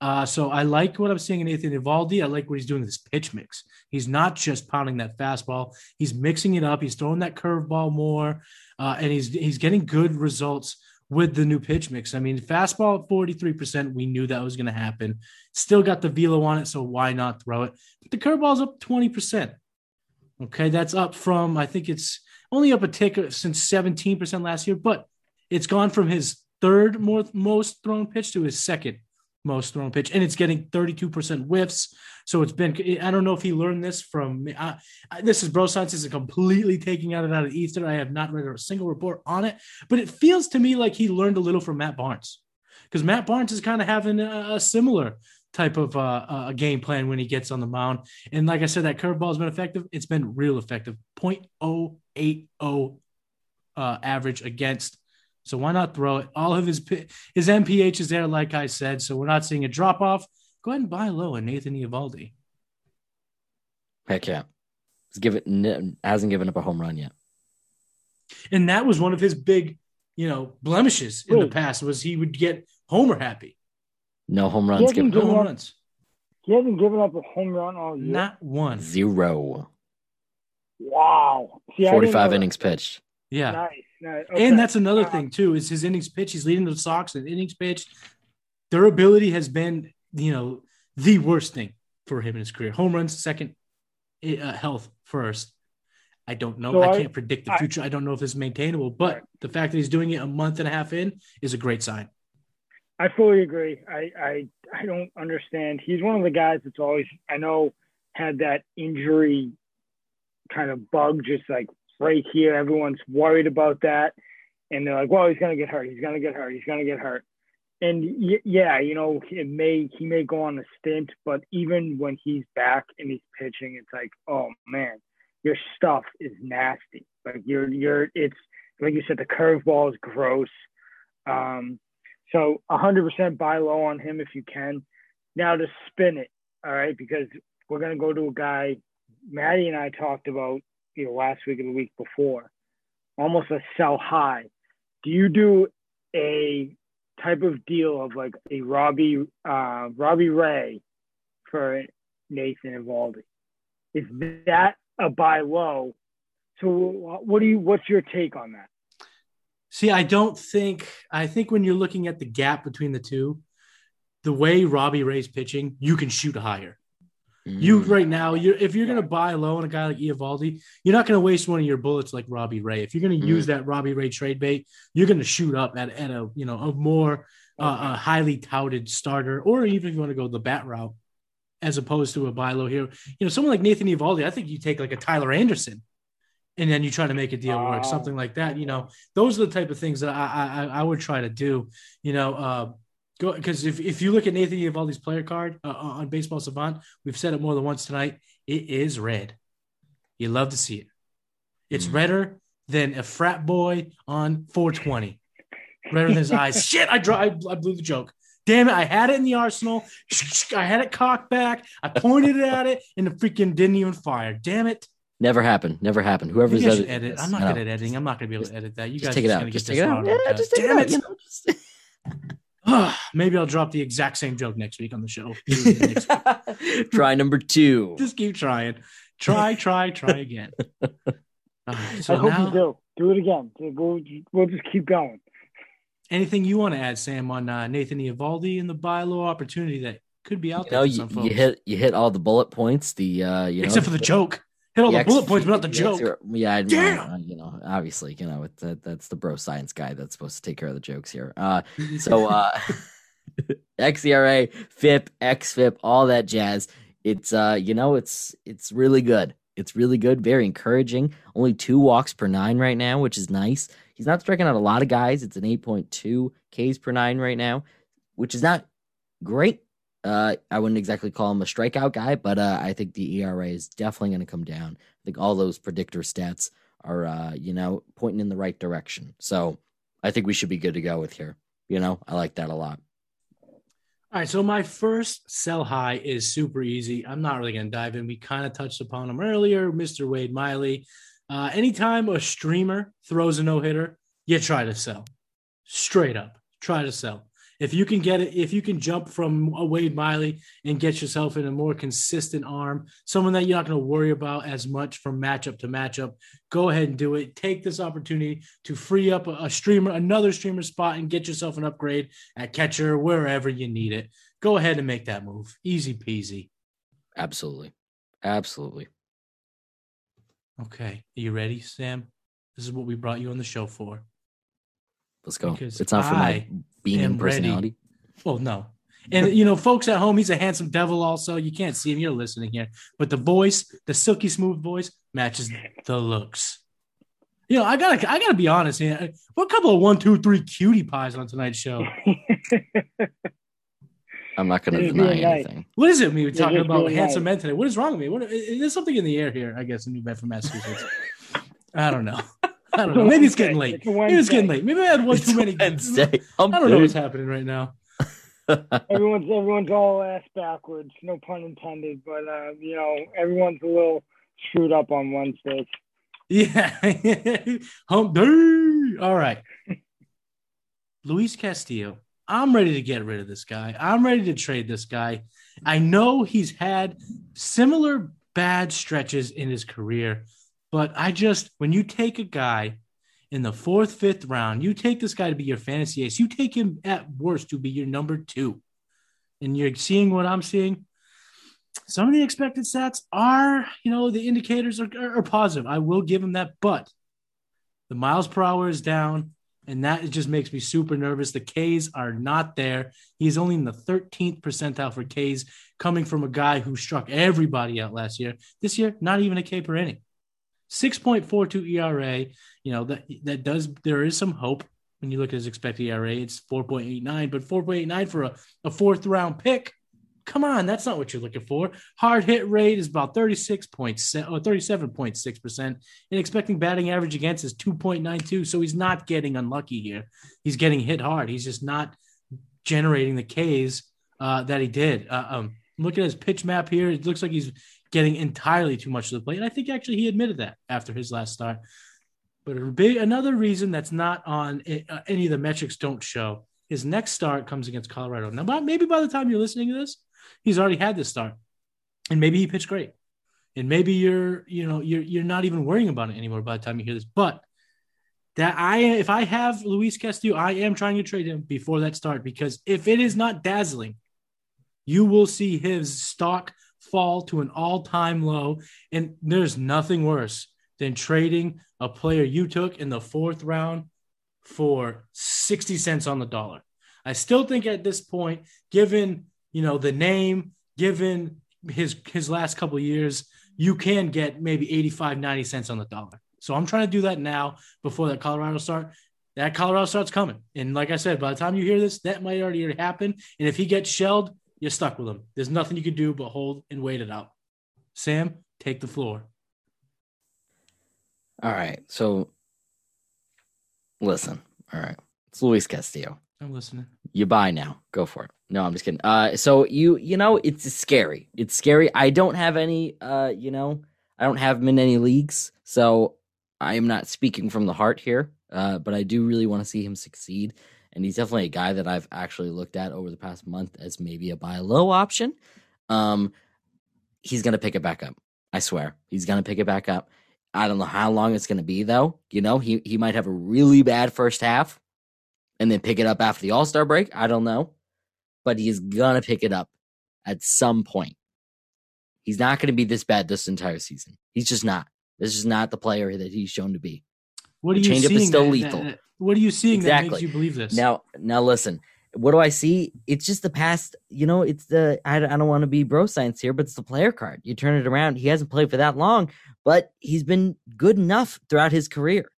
A: Uh, so I like what I'm seeing in Nathan Eovaldi. I like what he's doing with his pitch mix. He's not just pounding that fastball; he's mixing it up. He's throwing that curveball more, uh, and he's he's getting good results with the new pitch mix. I mean, fastball at 43%, we knew that was going to happen. Still got the velo on it, so why not throw it? But the curveball's up 20%. Okay, that's up from, I think it's only up a tick since 17% last year, but it's gone from his third most thrown pitch to his second most thrown pitch, and it's getting 32% whiffs. So it's been, I don't know if he learned this from, uh, this is Bro Science is completely taking out it out of ether. I have not read a single report on it, but it feels to me like he learned a little from Matt Barnes because Matt Barnes is kind of having a, a similar type of uh, a game plan when he gets on the mound. And like I said, that curveball has been effective. It's been real effective. 0.080 uh, average against so why not throw it? All of his his MPH is there, like I said. So we're not seeing a drop off. Go ahead and buy low on Nathan Eovaldi.
C: Heck yeah, He's given hasn't given up a home run yet.
A: And that was one of his big, you know, blemishes in the past was he would get homer happy.
C: No home runs.
B: Given, no home runs. He hasn't given up a home run all year.
A: Not one.
C: Zero.
B: Wow.
C: See, Forty-five innings pitched.
A: Yeah. Nice. Okay. And that's another uh, thing too is his innings pitch. He's leading the Sox in innings pitch. Durability has been, you know, the worst thing for him in his career. Home runs second, eh, uh, health first. I don't know. So I, I, can't predict the future. I, I, don't know if it's maintainable, but right. the fact that he's doing it a month and a half in is a great sign.
B: I fully agree. I, I I don't understand. He's one of the guys that's always I know had that injury kind of bug just like right here. Everyone's worried about that. And they're like, well, he's going to get hurt. He's going to get hurt. He's going to get hurt. And y- yeah, you know, it may, he may go on a stint, but even when he's back and he's pitching, it's like, oh man, your stuff is nasty. Like you're, you're, it's like you said, the curveball is gross. Um, so 100% buy low on him if you can. Now to spin it, all right, because we're going to go to a guy Maddie and I talked about you know last week or the week before, almost a sell high. Do you do a type of deal of like a Robbie uh, Robbie Ray for Nathan Eovaldi? Is that a buy low? So what do you what's your take on that?
A: See, I don't think I think when you're looking at the gap between the two, the way Robbie Ray's pitching, you can shoot higher. You mm. right now, you if you're gonna buy low on a guy like Eovaldi, you're not gonna waste one of your bullets like Robbie Ray. If you're gonna mm. use that Robbie Ray trade bait, you're gonna shoot up at, at a you know a more uh, a highly touted starter, or even if you want to go the bat route, as opposed to a buy low here. You know, someone like Nathan Eovaldi, I think you take like a Tyler Anderson, and then you try to make a deal work, something like that. You know, those are the type of things that I I, I would try to do. You know, uh, Go because if, if you look at Nathan Eovaldi's player card uh, on Baseball Savant, we've said it more than once tonight. It is red. You love to see it. It's mm. redder than a frat boy on 420. Redder than his eyes. Shit, I, I, I blew the joke. Damn it, I had it in the arsenal. I had it cocked back. I pointed it at it, and the freaking didn't even fire. Damn it.
C: Never happened. Never happened. Whoever's
A: edit, edit. I'm not good at editing. I'm not gonna be able to edit that. You guys
C: take it out. Just take it out. Yeah, just take
A: Damn
C: it out. You
A: know, just... Maybe I'll drop the exact same joke next week on the show.
C: try number two.
A: Just keep trying. Try, try, try again.
B: so I hope now, you do. Do it again. We'll, we'll just keep going.
A: Anything you want to add, Sam, on uh, Nathan Eovaldi and the buy low opportunity that could be out
C: you there? Know, you, you, hit you hit all the bullet points. The uh, you
A: except
C: know,
A: for the joke. Hit all the, the bullet points, but not the joke.
C: yeah, Damn. you know, obviously, you know, that, that's the bro science guy that's supposed to take care of the jokes here. Uh, so uh, XERA, FIP, XFIP, all that jazz. It's uh, you know, it's it's really good. It's really good, very encouraging. Only two walks per nine right now, which is nice. He's not striking out a lot of guys. It's an 8.2 Ks per nine right now, which is not great uh, I wouldn't exactly call him a strikeout guy, but uh, I think the ERA is definitely going to come down. I think all those predictor stats are, uh, you know, pointing in the right direction. So I think we should be good to go with here. You know, I like that a lot.
A: All right, so my first sell high is super easy. I'm not really going to dive in. We kind of touched upon him earlier, Mr. Wade Miley. Uh, anytime a streamer throws a no hitter, you try to sell. Straight up, try to sell. If you can get it, if you can jump from a Wade Miley and get yourself in a more consistent arm, someone that you're not going to worry about as much from matchup to matchup, go ahead and do it. Take this opportunity to free up a, streamer, another streamer spot, and get yourself an upgrade at catcher wherever you need it. Go ahead and make that move. Easy peasy.
C: Absolutely. Absolutely.
A: Okay. Are you ready, Sam? This is what we brought you on the show for.
C: Let's go. Because it's not for my beaming personality.
A: Ready. Well, no. And you know, folks at home, he's a handsome devil. Also, you can't see him; you're listening here. But the voice, the silky smooth voice, matches the looks. You know, I gotta, I gotta be honest here. What a couple of one, two, three cutie pies on tonight's show.
C: I'm not going to deny anything.
A: What is it? We were talking about handsome nice. men today. What is wrong with me? What, there's something in the air here. I guess in New Bedford, Massachusetts. I don't know. I don't know. Maybe it's getting late. Maybe it's getting late. Maybe I had one it's too many. Wednesday. I don't know what's happening right now.
B: everyone's everyone's all ass backwards. No pun intended, but uh, you know everyone's a little screwed up on Wednesdays.
A: Yeah, hump day. All right, Luis Castillo. I'm ready to get rid of this guy. I'm ready to trade this guy. I know he's had similar bad stretches in his career, but I just, when you take a guy in the fourth, fifth round, you take this guy to be your fantasy ace, you take him at worst to be your number two, and you're seeing what I'm seeing. Some of the expected stats are, you know, the indicators are, are, are positive. I will give him that, but the miles per hour is down, and that just makes me super nervous. The Ks are not there. He's only in the 13th percentile for Ks, coming from a guy who struck everybody out last year. This year, not even a K per inning. 6.42 ERA, you know, that that does there is some hope when you look at his expected ERA. It's 4.89, but 4.89 for a, a fourth round pick. Come on, that's not what you're looking for. Hard hit rate is about 36.7 or 37.6%. And expecting batting average against is 2.92. So he's not getting unlucky here. He's getting hit hard. He's just not generating the Ks uh, that he did. Uh, um, look at his pitch map here. It looks like he's getting entirely too much to the plate. And I think actually he admitted that after his last start. But big, another reason that's not on uh, any of the metrics don't show his next start comes against Colorado. Now, maybe by the time you're listening to this, he's already had this start, and maybe he pitched great, and maybe you're you know you're you're not even worrying about it anymore by the time you hear this. But that I if I have Luis Castillo, I am trying to trade him before that start because if it is not dazzling, you will see his stock fall to an all time low. And there's nothing worse than trading a player you took in the fourth round for 60 cents on the dollar. I still think at this point, given you know the name, given his his last couple years, you can get maybe 85, 90 cents on the dollar. So I'm trying to do that now before that Colorado start. That Colorado start's coming. And like I said, by the time you hear this, that might already happen. And if he gets shelled, you're stuck with him. There's nothing you can do but hold and wait it out. Sam, take the floor.
C: All right. So listen. All right. It's Luis Castillo.
A: I'm listening.
C: You buy now. Go for it. No, I'm just kidding. Uh so you you know, it's scary. It's scary. I don't have any uh, you know, I don't have him in any leagues, so I am not speaking from the heart here. Uh, but I do really want to see him succeed and he's definitely a guy that I've actually looked at over the past month as maybe a buy low option. Um, he's gonna pick it back up. I swear, he's gonna pick it back up. I don't know how long it's gonna be though. You know, he he might have a really bad first half, and then pick it up after the All Star break. I don't know, but he's gonna pick it up at some point. He's not gonna be this bad this entire season. He's just not. This is not the player that he's shown to be.
A: What are the you seeing? Is still that, lethal. That, what are you seeing exactly. that makes you believe this?
C: Now, now listen. What do I see? It's just the past. You know, it's the. I, I don't want to be bro science here, but it's the player card. You turn it around. He hasn't played for that long, but he's been good enough throughout his career,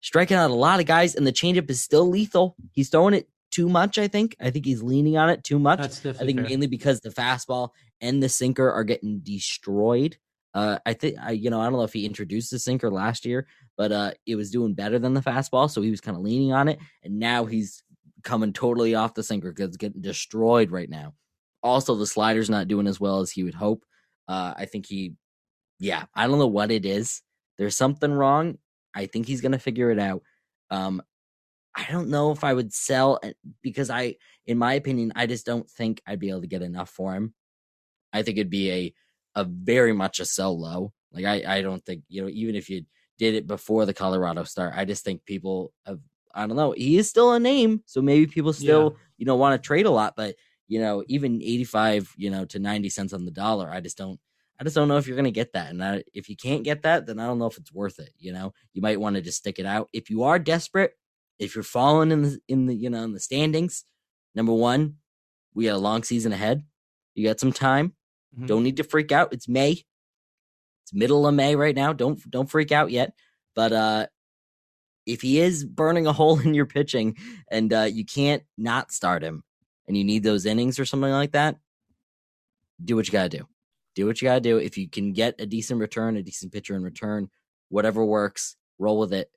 C: striking out a lot of guys, and the changeup is still lethal. He's throwing it too much. I think. I think he's leaning on it too much. I think fair. mainly because the fastball and the sinker are getting destroyed. Uh, I think I, you know, I don't know if he introduced the sinker last year, but uh, it was doing better than the fastball, so he was kind of leaning on it, and now he's coming totally off the sinker because it's getting destroyed right now. Also, the slider's not doing as well as he would hope. Uh, I think he, yeah, I don't know what it is. There's something wrong. I think he's gonna figure it out. Um, I don't know if I would sell because I, in my opinion, I just don't think I'd be able to get enough for him. I think it'd be a a very much a sell low. Like I, I don't think you know even if you did it before the Colorado start, I just think people have I don't know. He is still a name, so maybe people still yeah. you know want to trade a lot, but you know even eighty five you know to ninety cents on the dollar, I just don't. I just don't know if you're going to get that, and I, if you can't get that, then I don't know if it's worth it. You know, you might want to just stick it out. If you are desperate, if you're falling in the in the you know in the standings, number one, we got a long season ahead. You got some time. Mm-hmm. Don't need to freak out. It's May. It's middle of May right now. Don't don't freak out yet. But uh if he is burning a hole in your pitching and uh you can't not start him and you need those innings or something like that, do what you gotta do. Do what you gotta do. If you can get a decent return, a decent pitcher in return, whatever works, roll with it.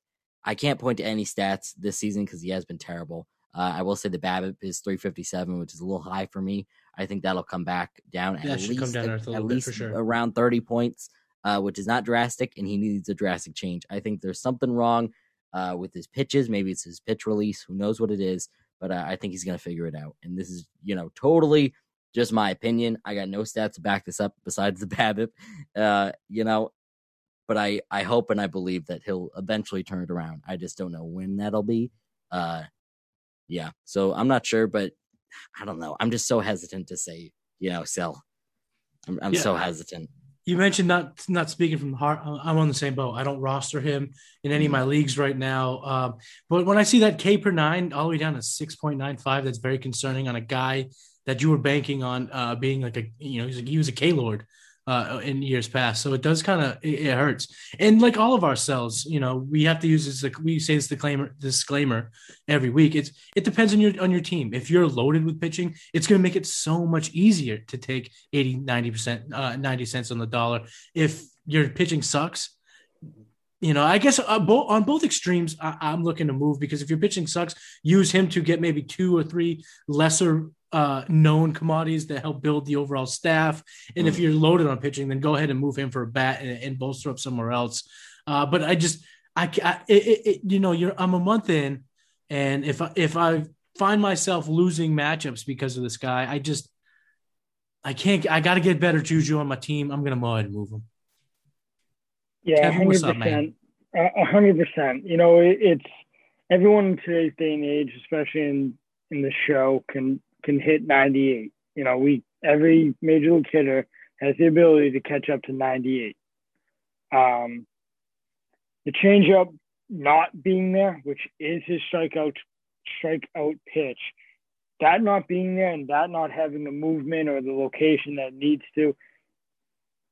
C: I can't point to any stats this season because he has been terrible. Uh, I will say the BABIP is 357, which is a little high for me. I think that'll come back down
A: yeah,
C: at least
A: down
C: at, at least sure. around 30 points, uh, which is not drastic, and he needs a drastic change. I think there's something wrong uh, with his pitches. Maybe it's his pitch release. Who knows what it is? But uh, I think he's going to figure it out. And this is, you know, totally just my opinion. I got no stats to back this up besides the BABIP. Uh, you know, but I I hope and I believe that he'll eventually turn it around. I just don't know when that'll be. Uh, yeah, so I'm not sure, but I don't know. I'm just so hesitant to say, you know, sell. I'm, I'm yeah. so hesitant.
A: You mentioned not not speaking from the heart. I'm on the same boat. I don't roster him in any of my leagues right now. Um, but when I see that K per nine all the way down to six point nine five, that's very concerning on a guy that you were banking on uh, being like a you know he was a, he was a K Lord uh, in years past. So it does kind of it, it, hurts. And like all of our cells, you know, we have to use this. We say this disclaimer disclaimer every week. It's it depends on your on your team. If you're loaded with pitching, it's going to make it so much easier to take 80, 90 percent, uh, 90 cents on the dollar. If your pitching sucks, you know, I guess uh, bo- on both extremes, I- am looking to move because if your pitching sucks, use him to get maybe two or three lesser uh, known commodities that help build the overall staff. And if mm. you're loaded on pitching, then go ahead and move him for a bat and, and bolster up somewhere else. Uh, but I just, I, I it, it, you know, you're I'm a month in, and if I, if I find myself losing matchups because of this guy, I just, I can't. I got to get better juju on my team. I'm gonna go ahead and move him.
B: Yeah, hundred percent, hundred percent. You know, it, it's everyone in today's day and age, especially in in the show, can can hit 98. You know, we every major league hitter has the ability to catch up to 98. Um, the changeup not being there, which is his strikeout strikeout pitch, that not being there and that not having the movement or the location that needs to,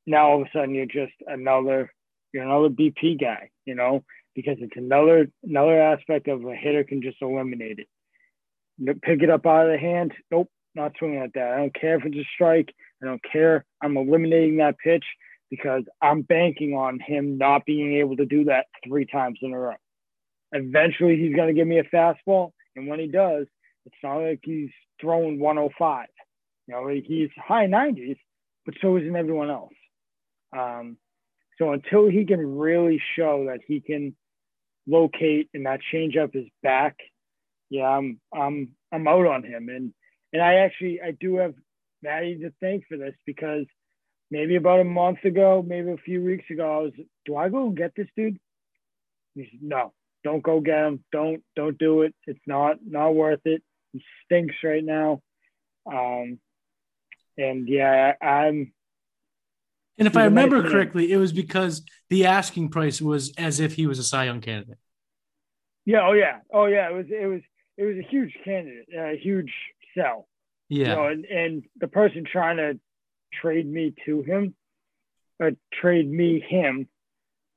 B: now all of a sudden you're just another you're another BP guy, you know, because it's another another aspect of a hitter can just eliminate it pick it up out of the hand. Nope, not swinging at that. I don't care if it's a strike. I don't care. I'm eliminating that pitch because I'm banking on him not being able to do that three times in a row. Eventually, he's going to give me a fastball, and when he does, it's not like he's throwing 105. You know, he's high 90s, but so isn't everyone else. Um, so until he can really show that he can locate and that changeup is back yeah, I'm I'm I'm out on him, and and I actually I do have Maddie to thank for this because maybe about a month ago, maybe a few weeks ago, I was, do I go get this dude? He said, no, don't go get him. Don't don't do it. It's not not worth it. He stinks right now. Um, and yeah, I, am
A: And if I remember correctly, it was because the asking price was as if he was a Cy Young candidate.
B: Yeah. Oh yeah. Oh yeah. It was. It was it was a huge candidate, a huge sell.
A: Yeah.
B: You know, and, and the person trying to trade me to him, or trade me him,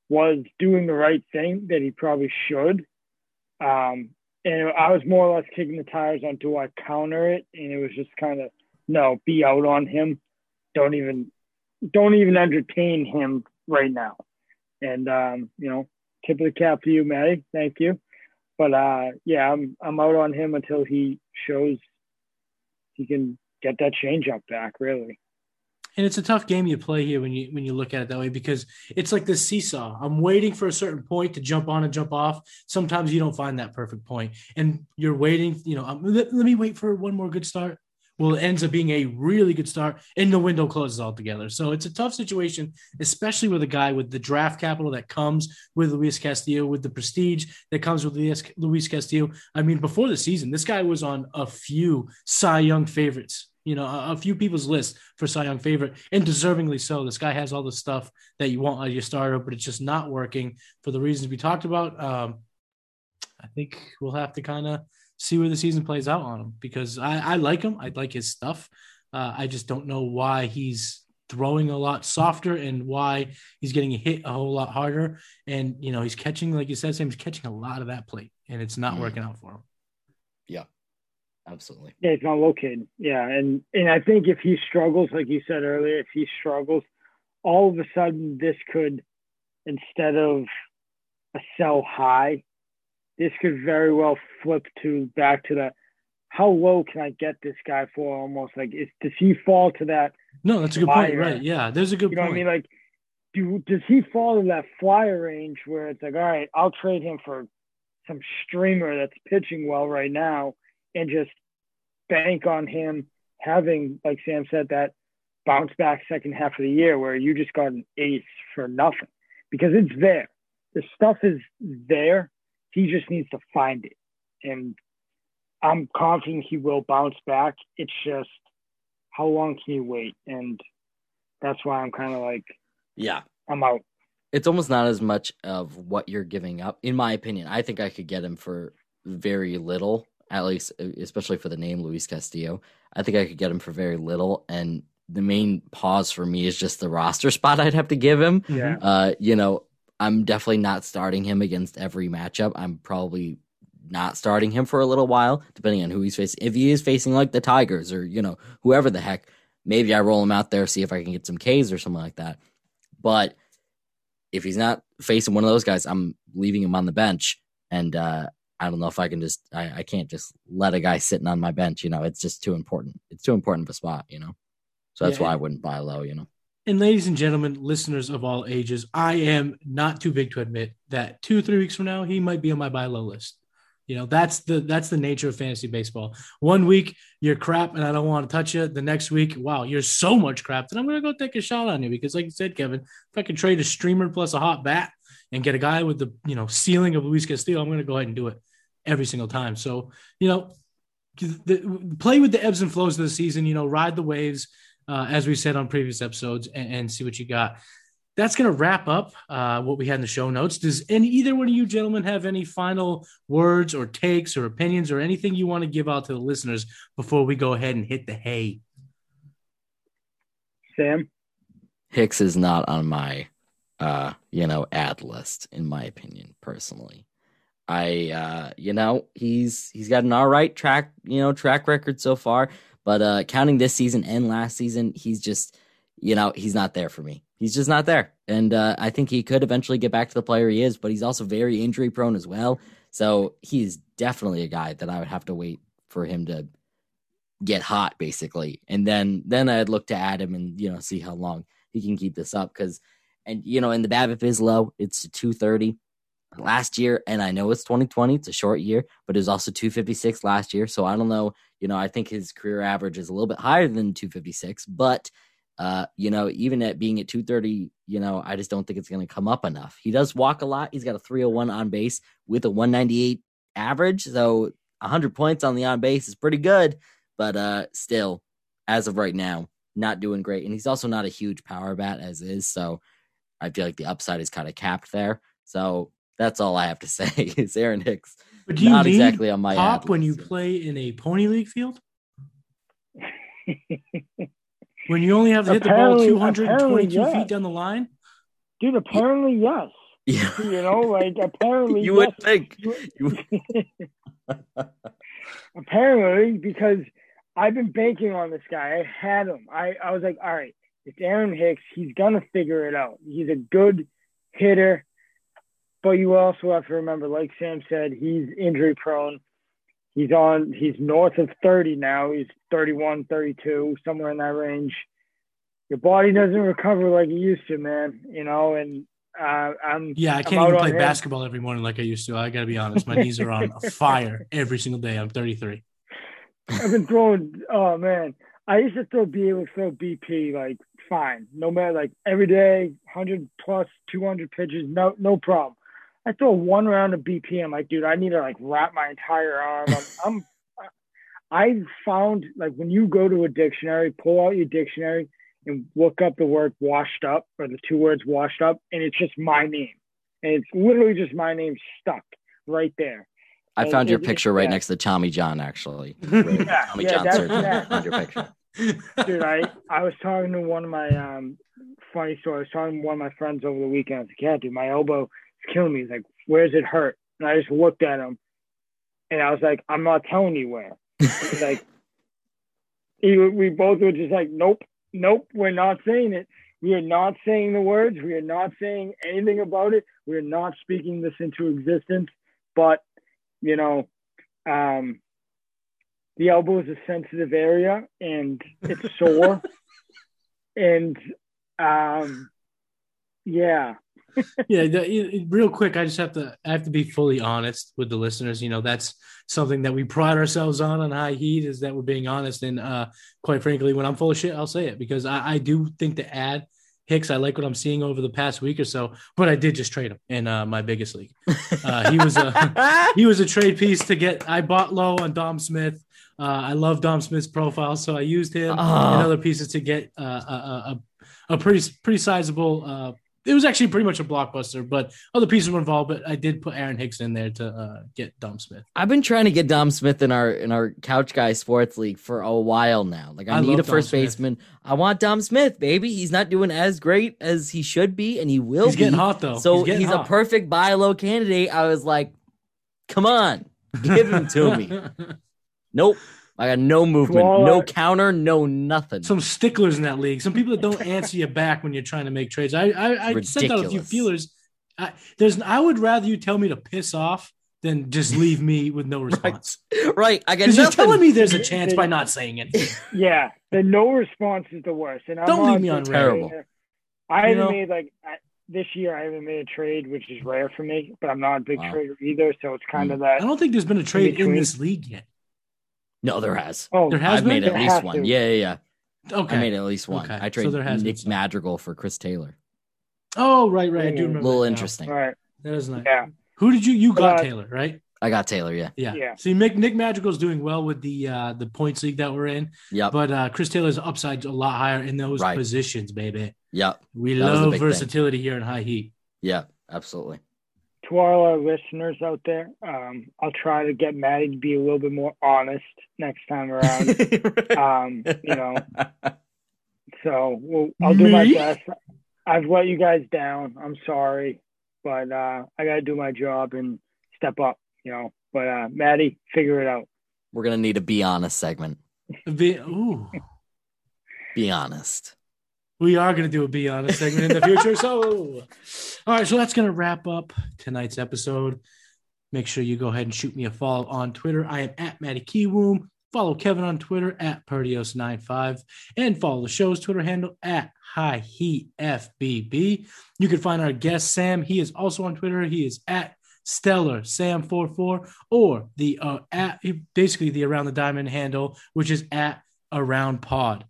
B: was doing the right thing that he probably should. Um, and I was more or less kicking the tires on do I counter it, and it was just kind of no, be out on him. Don't even, don't even entertain him right now. And um, you know, tip of the cap to you, Maddie. Thank you but uh, yeah, I'm I'm out on him until he shows he can get that changeup back. Really.
A: And it's a tough game you play here when you when you look at it that way because it's like this seesaw. I'm waiting for a certain point to jump on and jump off. Sometimes you don't find that perfect point, and you're waiting. You know, um, let, let me wait for one more good start. Well, it ends up being a really good start, and the window closes altogether. So it's a tough situation, especially with a guy with the draft capital that comes with Luis Castillo, with the prestige that comes with Luis Castillo. I mean, before the season, this guy was on a few Cy Young favorites you know, a, a, few people's list for Cy Young favorite, and deservingly so. This guy has all the stuff that you want of your starter, but it's just not working for the reasons we talked about. Um, I think we'll have to kind of see where the season plays out on him because I, I like him. I like his stuff. Uh, I just don't know why he's throwing a lot softer and why he's getting hit a whole lot harder. And you know, he's catching, like you said, Sam, he's catching a lot of that plate, and it's not mm. working out for him.
C: Yeah, absolutely.
B: Yeah, it's not located. Yeah, and and I think if he struggles, like you said earlier, if he struggles, all of a sudden this could, instead of a sell high, this could very well flip to back to that. How low can I get this guy for? Almost like is does he fall to that?
A: No, that's a good point. Right? Yeah, there's a good.
B: You know
A: point.
B: what I mean? Like, do does he fall to that flyer range where it's like, all right, I'll trade him for some streamer that's pitching well right now and just bank on him having, like Sam said, that bounce back second half of the year where you just got an ace for nothing because it's there. The stuff is there. He just needs to find it. And I'm confident he will bounce back. It's just how long can you wait? And that's why I'm kind of like,
C: yeah,
B: I'm out.
C: It's almost not as much of what you're giving up, in my opinion. I think I could get him for very little at least especially for the name Luis Castillo. I think I could get him for very little. And the main pause for me is just the roster spot I'd have to give him.
B: Yeah.
C: Uh, you know, I'm definitely not starting him against every matchup. I'm probably not starting him for a little while, depending on who he's facing. If he is facing like the Tigers or, you know, whoever the heck, maybe I roll him out there, see if I can get some Ks or something like that. But if he's not facing one of those guys, I'm leaving him on the bench. And uh, I don't know if I can just I, I can't just let a guy sitting on my bench, you know, it's just too important. It's too important of a spot, you know. So that's yeah, why I wouldn't buy low, you know.
A: And ladies and gentlemen, listeners of all ages, I am not too big to admit that two, three weeks from now, he might be on my buy low list. You know, that's the that's the nature of fantasy baseball. One week you're crap and I don't want to touch you. The next week, wow, you're so much crap that I'm gonna go take a shot on you because, like you said, Kevin, if I can trade a streamer plus a hot bat and get a guy with the you know ceiling of Luis Castillo, I'm gonna go ahead and do it every single time. So, you know, the, play with the ebbs and flows of the season, you know, ride the waves, uh, as we said on previous episodes, and, and see what you got. That's going to wrap up uh, what we had in the show notes. Does any either one of you gentlemen have any final words or takes or opinions or anything you want to give out to the listeners before we go ahead and hit the hay?
B: Sam
C: Hicks is not on my, uh, you know, ad list in my opinion, personally. I uh, you know, he's he's got an all right track, you know, track record so far, but uh counting this season and last season, he's just you know, he's not there for me. He's just not there. And uh, I think he could eventually get back to the player he is, but he's also very injury prone as well. So he's definitely a guy that I would have to wait for him to get hot basically. And then then I'd look to add him and you know see how long he can keep this up cuz and you know, in the BABIP is low. It's 230 last year, and I know it's 2020, it's a short year, but it was also 256 last year. So I don't know, you know, I think his career average is a little bit higher than 256, but uh, you know, even at being at 230, you know, I just don't think it's going to come up enough. He does walk a lot. He's got a 301 on base with a 198 average, so 100 points on the on base is pretty good, but uh, still, as of right now, not doing great. And he's also not a huge power bat as is, so I feel like the upside is kind of capped there. So that's all I have to say. Is Aaron Hicks
A: but do you not exactly on my pop when you play in a pony league field? when you only have to hit the ball 222 yes. feet down the line?
B: Dude, apparently yes.
C: Yeah.
B: You know, like apparently
C: you yes. would think.
B: apparently, because I've been banking on this guy. I had him. I, I was like, all right, it's Aaron Hicks. He's gonna figure it out. He's a good hitter. But you also have to remember, like Sam said, he's injury prone. He's on, he's north of 30 now. He's 31, 32, somewhere in that range. your body doesn't recover like it used to, man. You know, and uh, I'm
A: yeah, I can't even play basketball every morning like I used to. I got to be honest, my knees are on fire every single day. I'm 33.
B: I've been throwing. Oh man, I used to throw be able to throw BP like fine, no matter like every day, 100 plus, 200 pitches, no no problem. I throw one round of BP. I'm like, dude, I need to like wrap my entire arm. I'm, I'm I found like when you go to a dictionary, pull out your dictionary and look up the word washed up or the two words washed up, and it's just my name. And it's literally just my name stuck right there.
C: I found your picture right next to Tommy John, actually.
B: yeah, Tommy yeah, John that's, found your picture. Dude, I, I was talking to one of my um funny story. I was talking to one of my friends over the weekend. I was like, yeah, dude, my elbow is killing me. He's like, where's it hurt? And I just looked at him and I was like, I'm not telling you where like he, we both were just like, nope, nope, we're not saying it. We are not saying the words. We are not saying anything about it. We are not speaking this into existence. But you know, um, the elbow is a sensitive area and it's sore. and um, yeah,
A: yeah, the, real quick, I just have to I have to be fully honest with the listeners. You know, that's something that we pride ourselves on on High Heat is that we're being honest. And uh, quite frankly, when I'm full of shit, I'll say it because I, I do think to add Hicks, I like what I'm seeing over the past week or so. But I did just trade him in uh, my biggest league. Uh, he was a he was a trade piece to get. I bought low on Dom Smith. Uh, I love Dom Smith's profile, so I used him oh. and other pieces to get uh, a, a, a, pretty pretty sizable uh, it was actually pretty much a blockbuster, but other pieces were involved. But I did put Aaron Hicks in there to uh, get Dom Smith.
C: I've been trying to get Dom Smith in our in our Couch Guy Sports League for a while now. Like I, I need a first baseman. I want Dom Smith, baby. He's not doing as great as he should be, and he will.
A: He's
C: be.
A: getting hot though.
C: So he's, he's a perfect buy low candidate. I was like, come on, give him to me. nope. I got no movement, no counter, no nothing.
A: Some sticklers in that league. Some people that don't answer you back when you're trying to make trades. I I, I sent out a few feelers. I, there's I would rather you tell me to piss off than just leave me with no response.
C: right. right. I
A: got you're telling me there's a chance by not saying it.
B: Yeah, the no response is the worst. And I'm
A: don't leave me on
C: terrible.
B: I haven't made like I, this year. I haven't made a trade, which is rare for me. But I'm not a big wow. trader either, so it's kind mm. of that.
A: I don't think there's been a trade in, in this league yet.
C: No, there has.
A: Oh, there has
C: I've
A: been?
C: made at least one. Yeah, yeah, yeah.
A: Okay.
C: I made at least one. Okay. I traded so Nick Madrigal for Chris Taylor.
A: Oh, right, right. I do remember.
C: A little interesting.
B: All right.
A: That is nice. Yeah. Who did you you got uh, Taylor, right?
C: I got Taylor, yeah.
A: Yeah. Yeah. See, Nick, Nick Madrigal's doing well with the uh the points league that we're in.
C: Yeah.
A: But uh Chris Taylor's upside's a lot higher in those right. positions, baby.
C: Yep.
A: We that love versatility thing. here in high heat.
C: Yeah, absolutely
B: to all our listeners out there, um, I'll try to get Maddie to be a little bit more honest next time around. um, you know, so we'll, I'll do my best. I've let you guys down. I'm sorry, but uh, I got to do my job and step up. You know, but uh, Maddie, figure it out.
C: We're gonna need a be honest segment.
A: Be ooh.
C: Be honest
A: we are going to do a Be Honest segment in the future. So, all right, so that's going to wrap up tonight's episode. Make sure you go ahead and shoot me a follow on Twitter. I am at Matty Kiwoom. Follow Kevin on Twitter at Perdios95 and follow the show's Twitter handle at High Heat FBB. You can find our guest Sam. He is also on Twitter. He is at Stellar Sam44 or the uh, at basically the Around the Diamond handle, which is at Around Pod.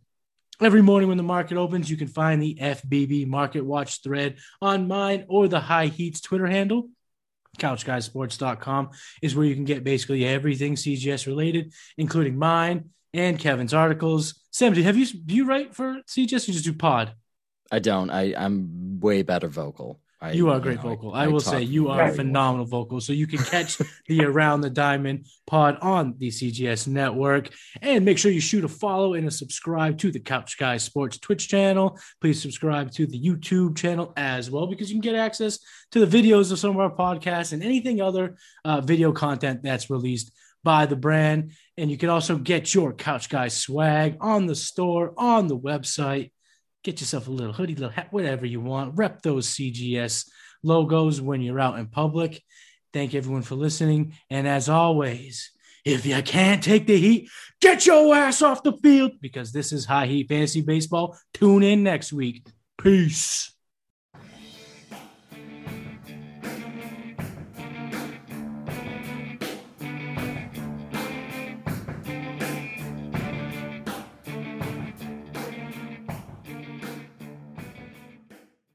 A: Every morning when the market opens, you can find the FBB Market Watch thread on mine or the High Heat's Twitter handle. CouchGuySports.com is where you can get basically everything CGS related, including mine and Kevin's articles. Sam, have you do you write for CGS or just do pod?
C: I don't. I, I'm way better vocal. I,
A: you are a great you know, vocal. I, I will say you are a phenomenal vocal. So you can catch the Around the Diamond pod on the CGS network. And make sure you shoot a follow and a subscribe to the Couch Guy Sports Twitch channel. Please subscribe to the YouTube channel as well because you can get access to the videos of some of our podcasts and anything other uh, video content that's released by the brand. And you can also get your Couch Guy swag on the store, on the website get yourself a little hoodie, little hat, whatever you want. Rep those CGS logos when you're out in public. Thank everyone for listening. And as always, if you can't take the heat, Get your ass off the field because this is High Heat Fantasy Baseball. Tune in next week. Peace.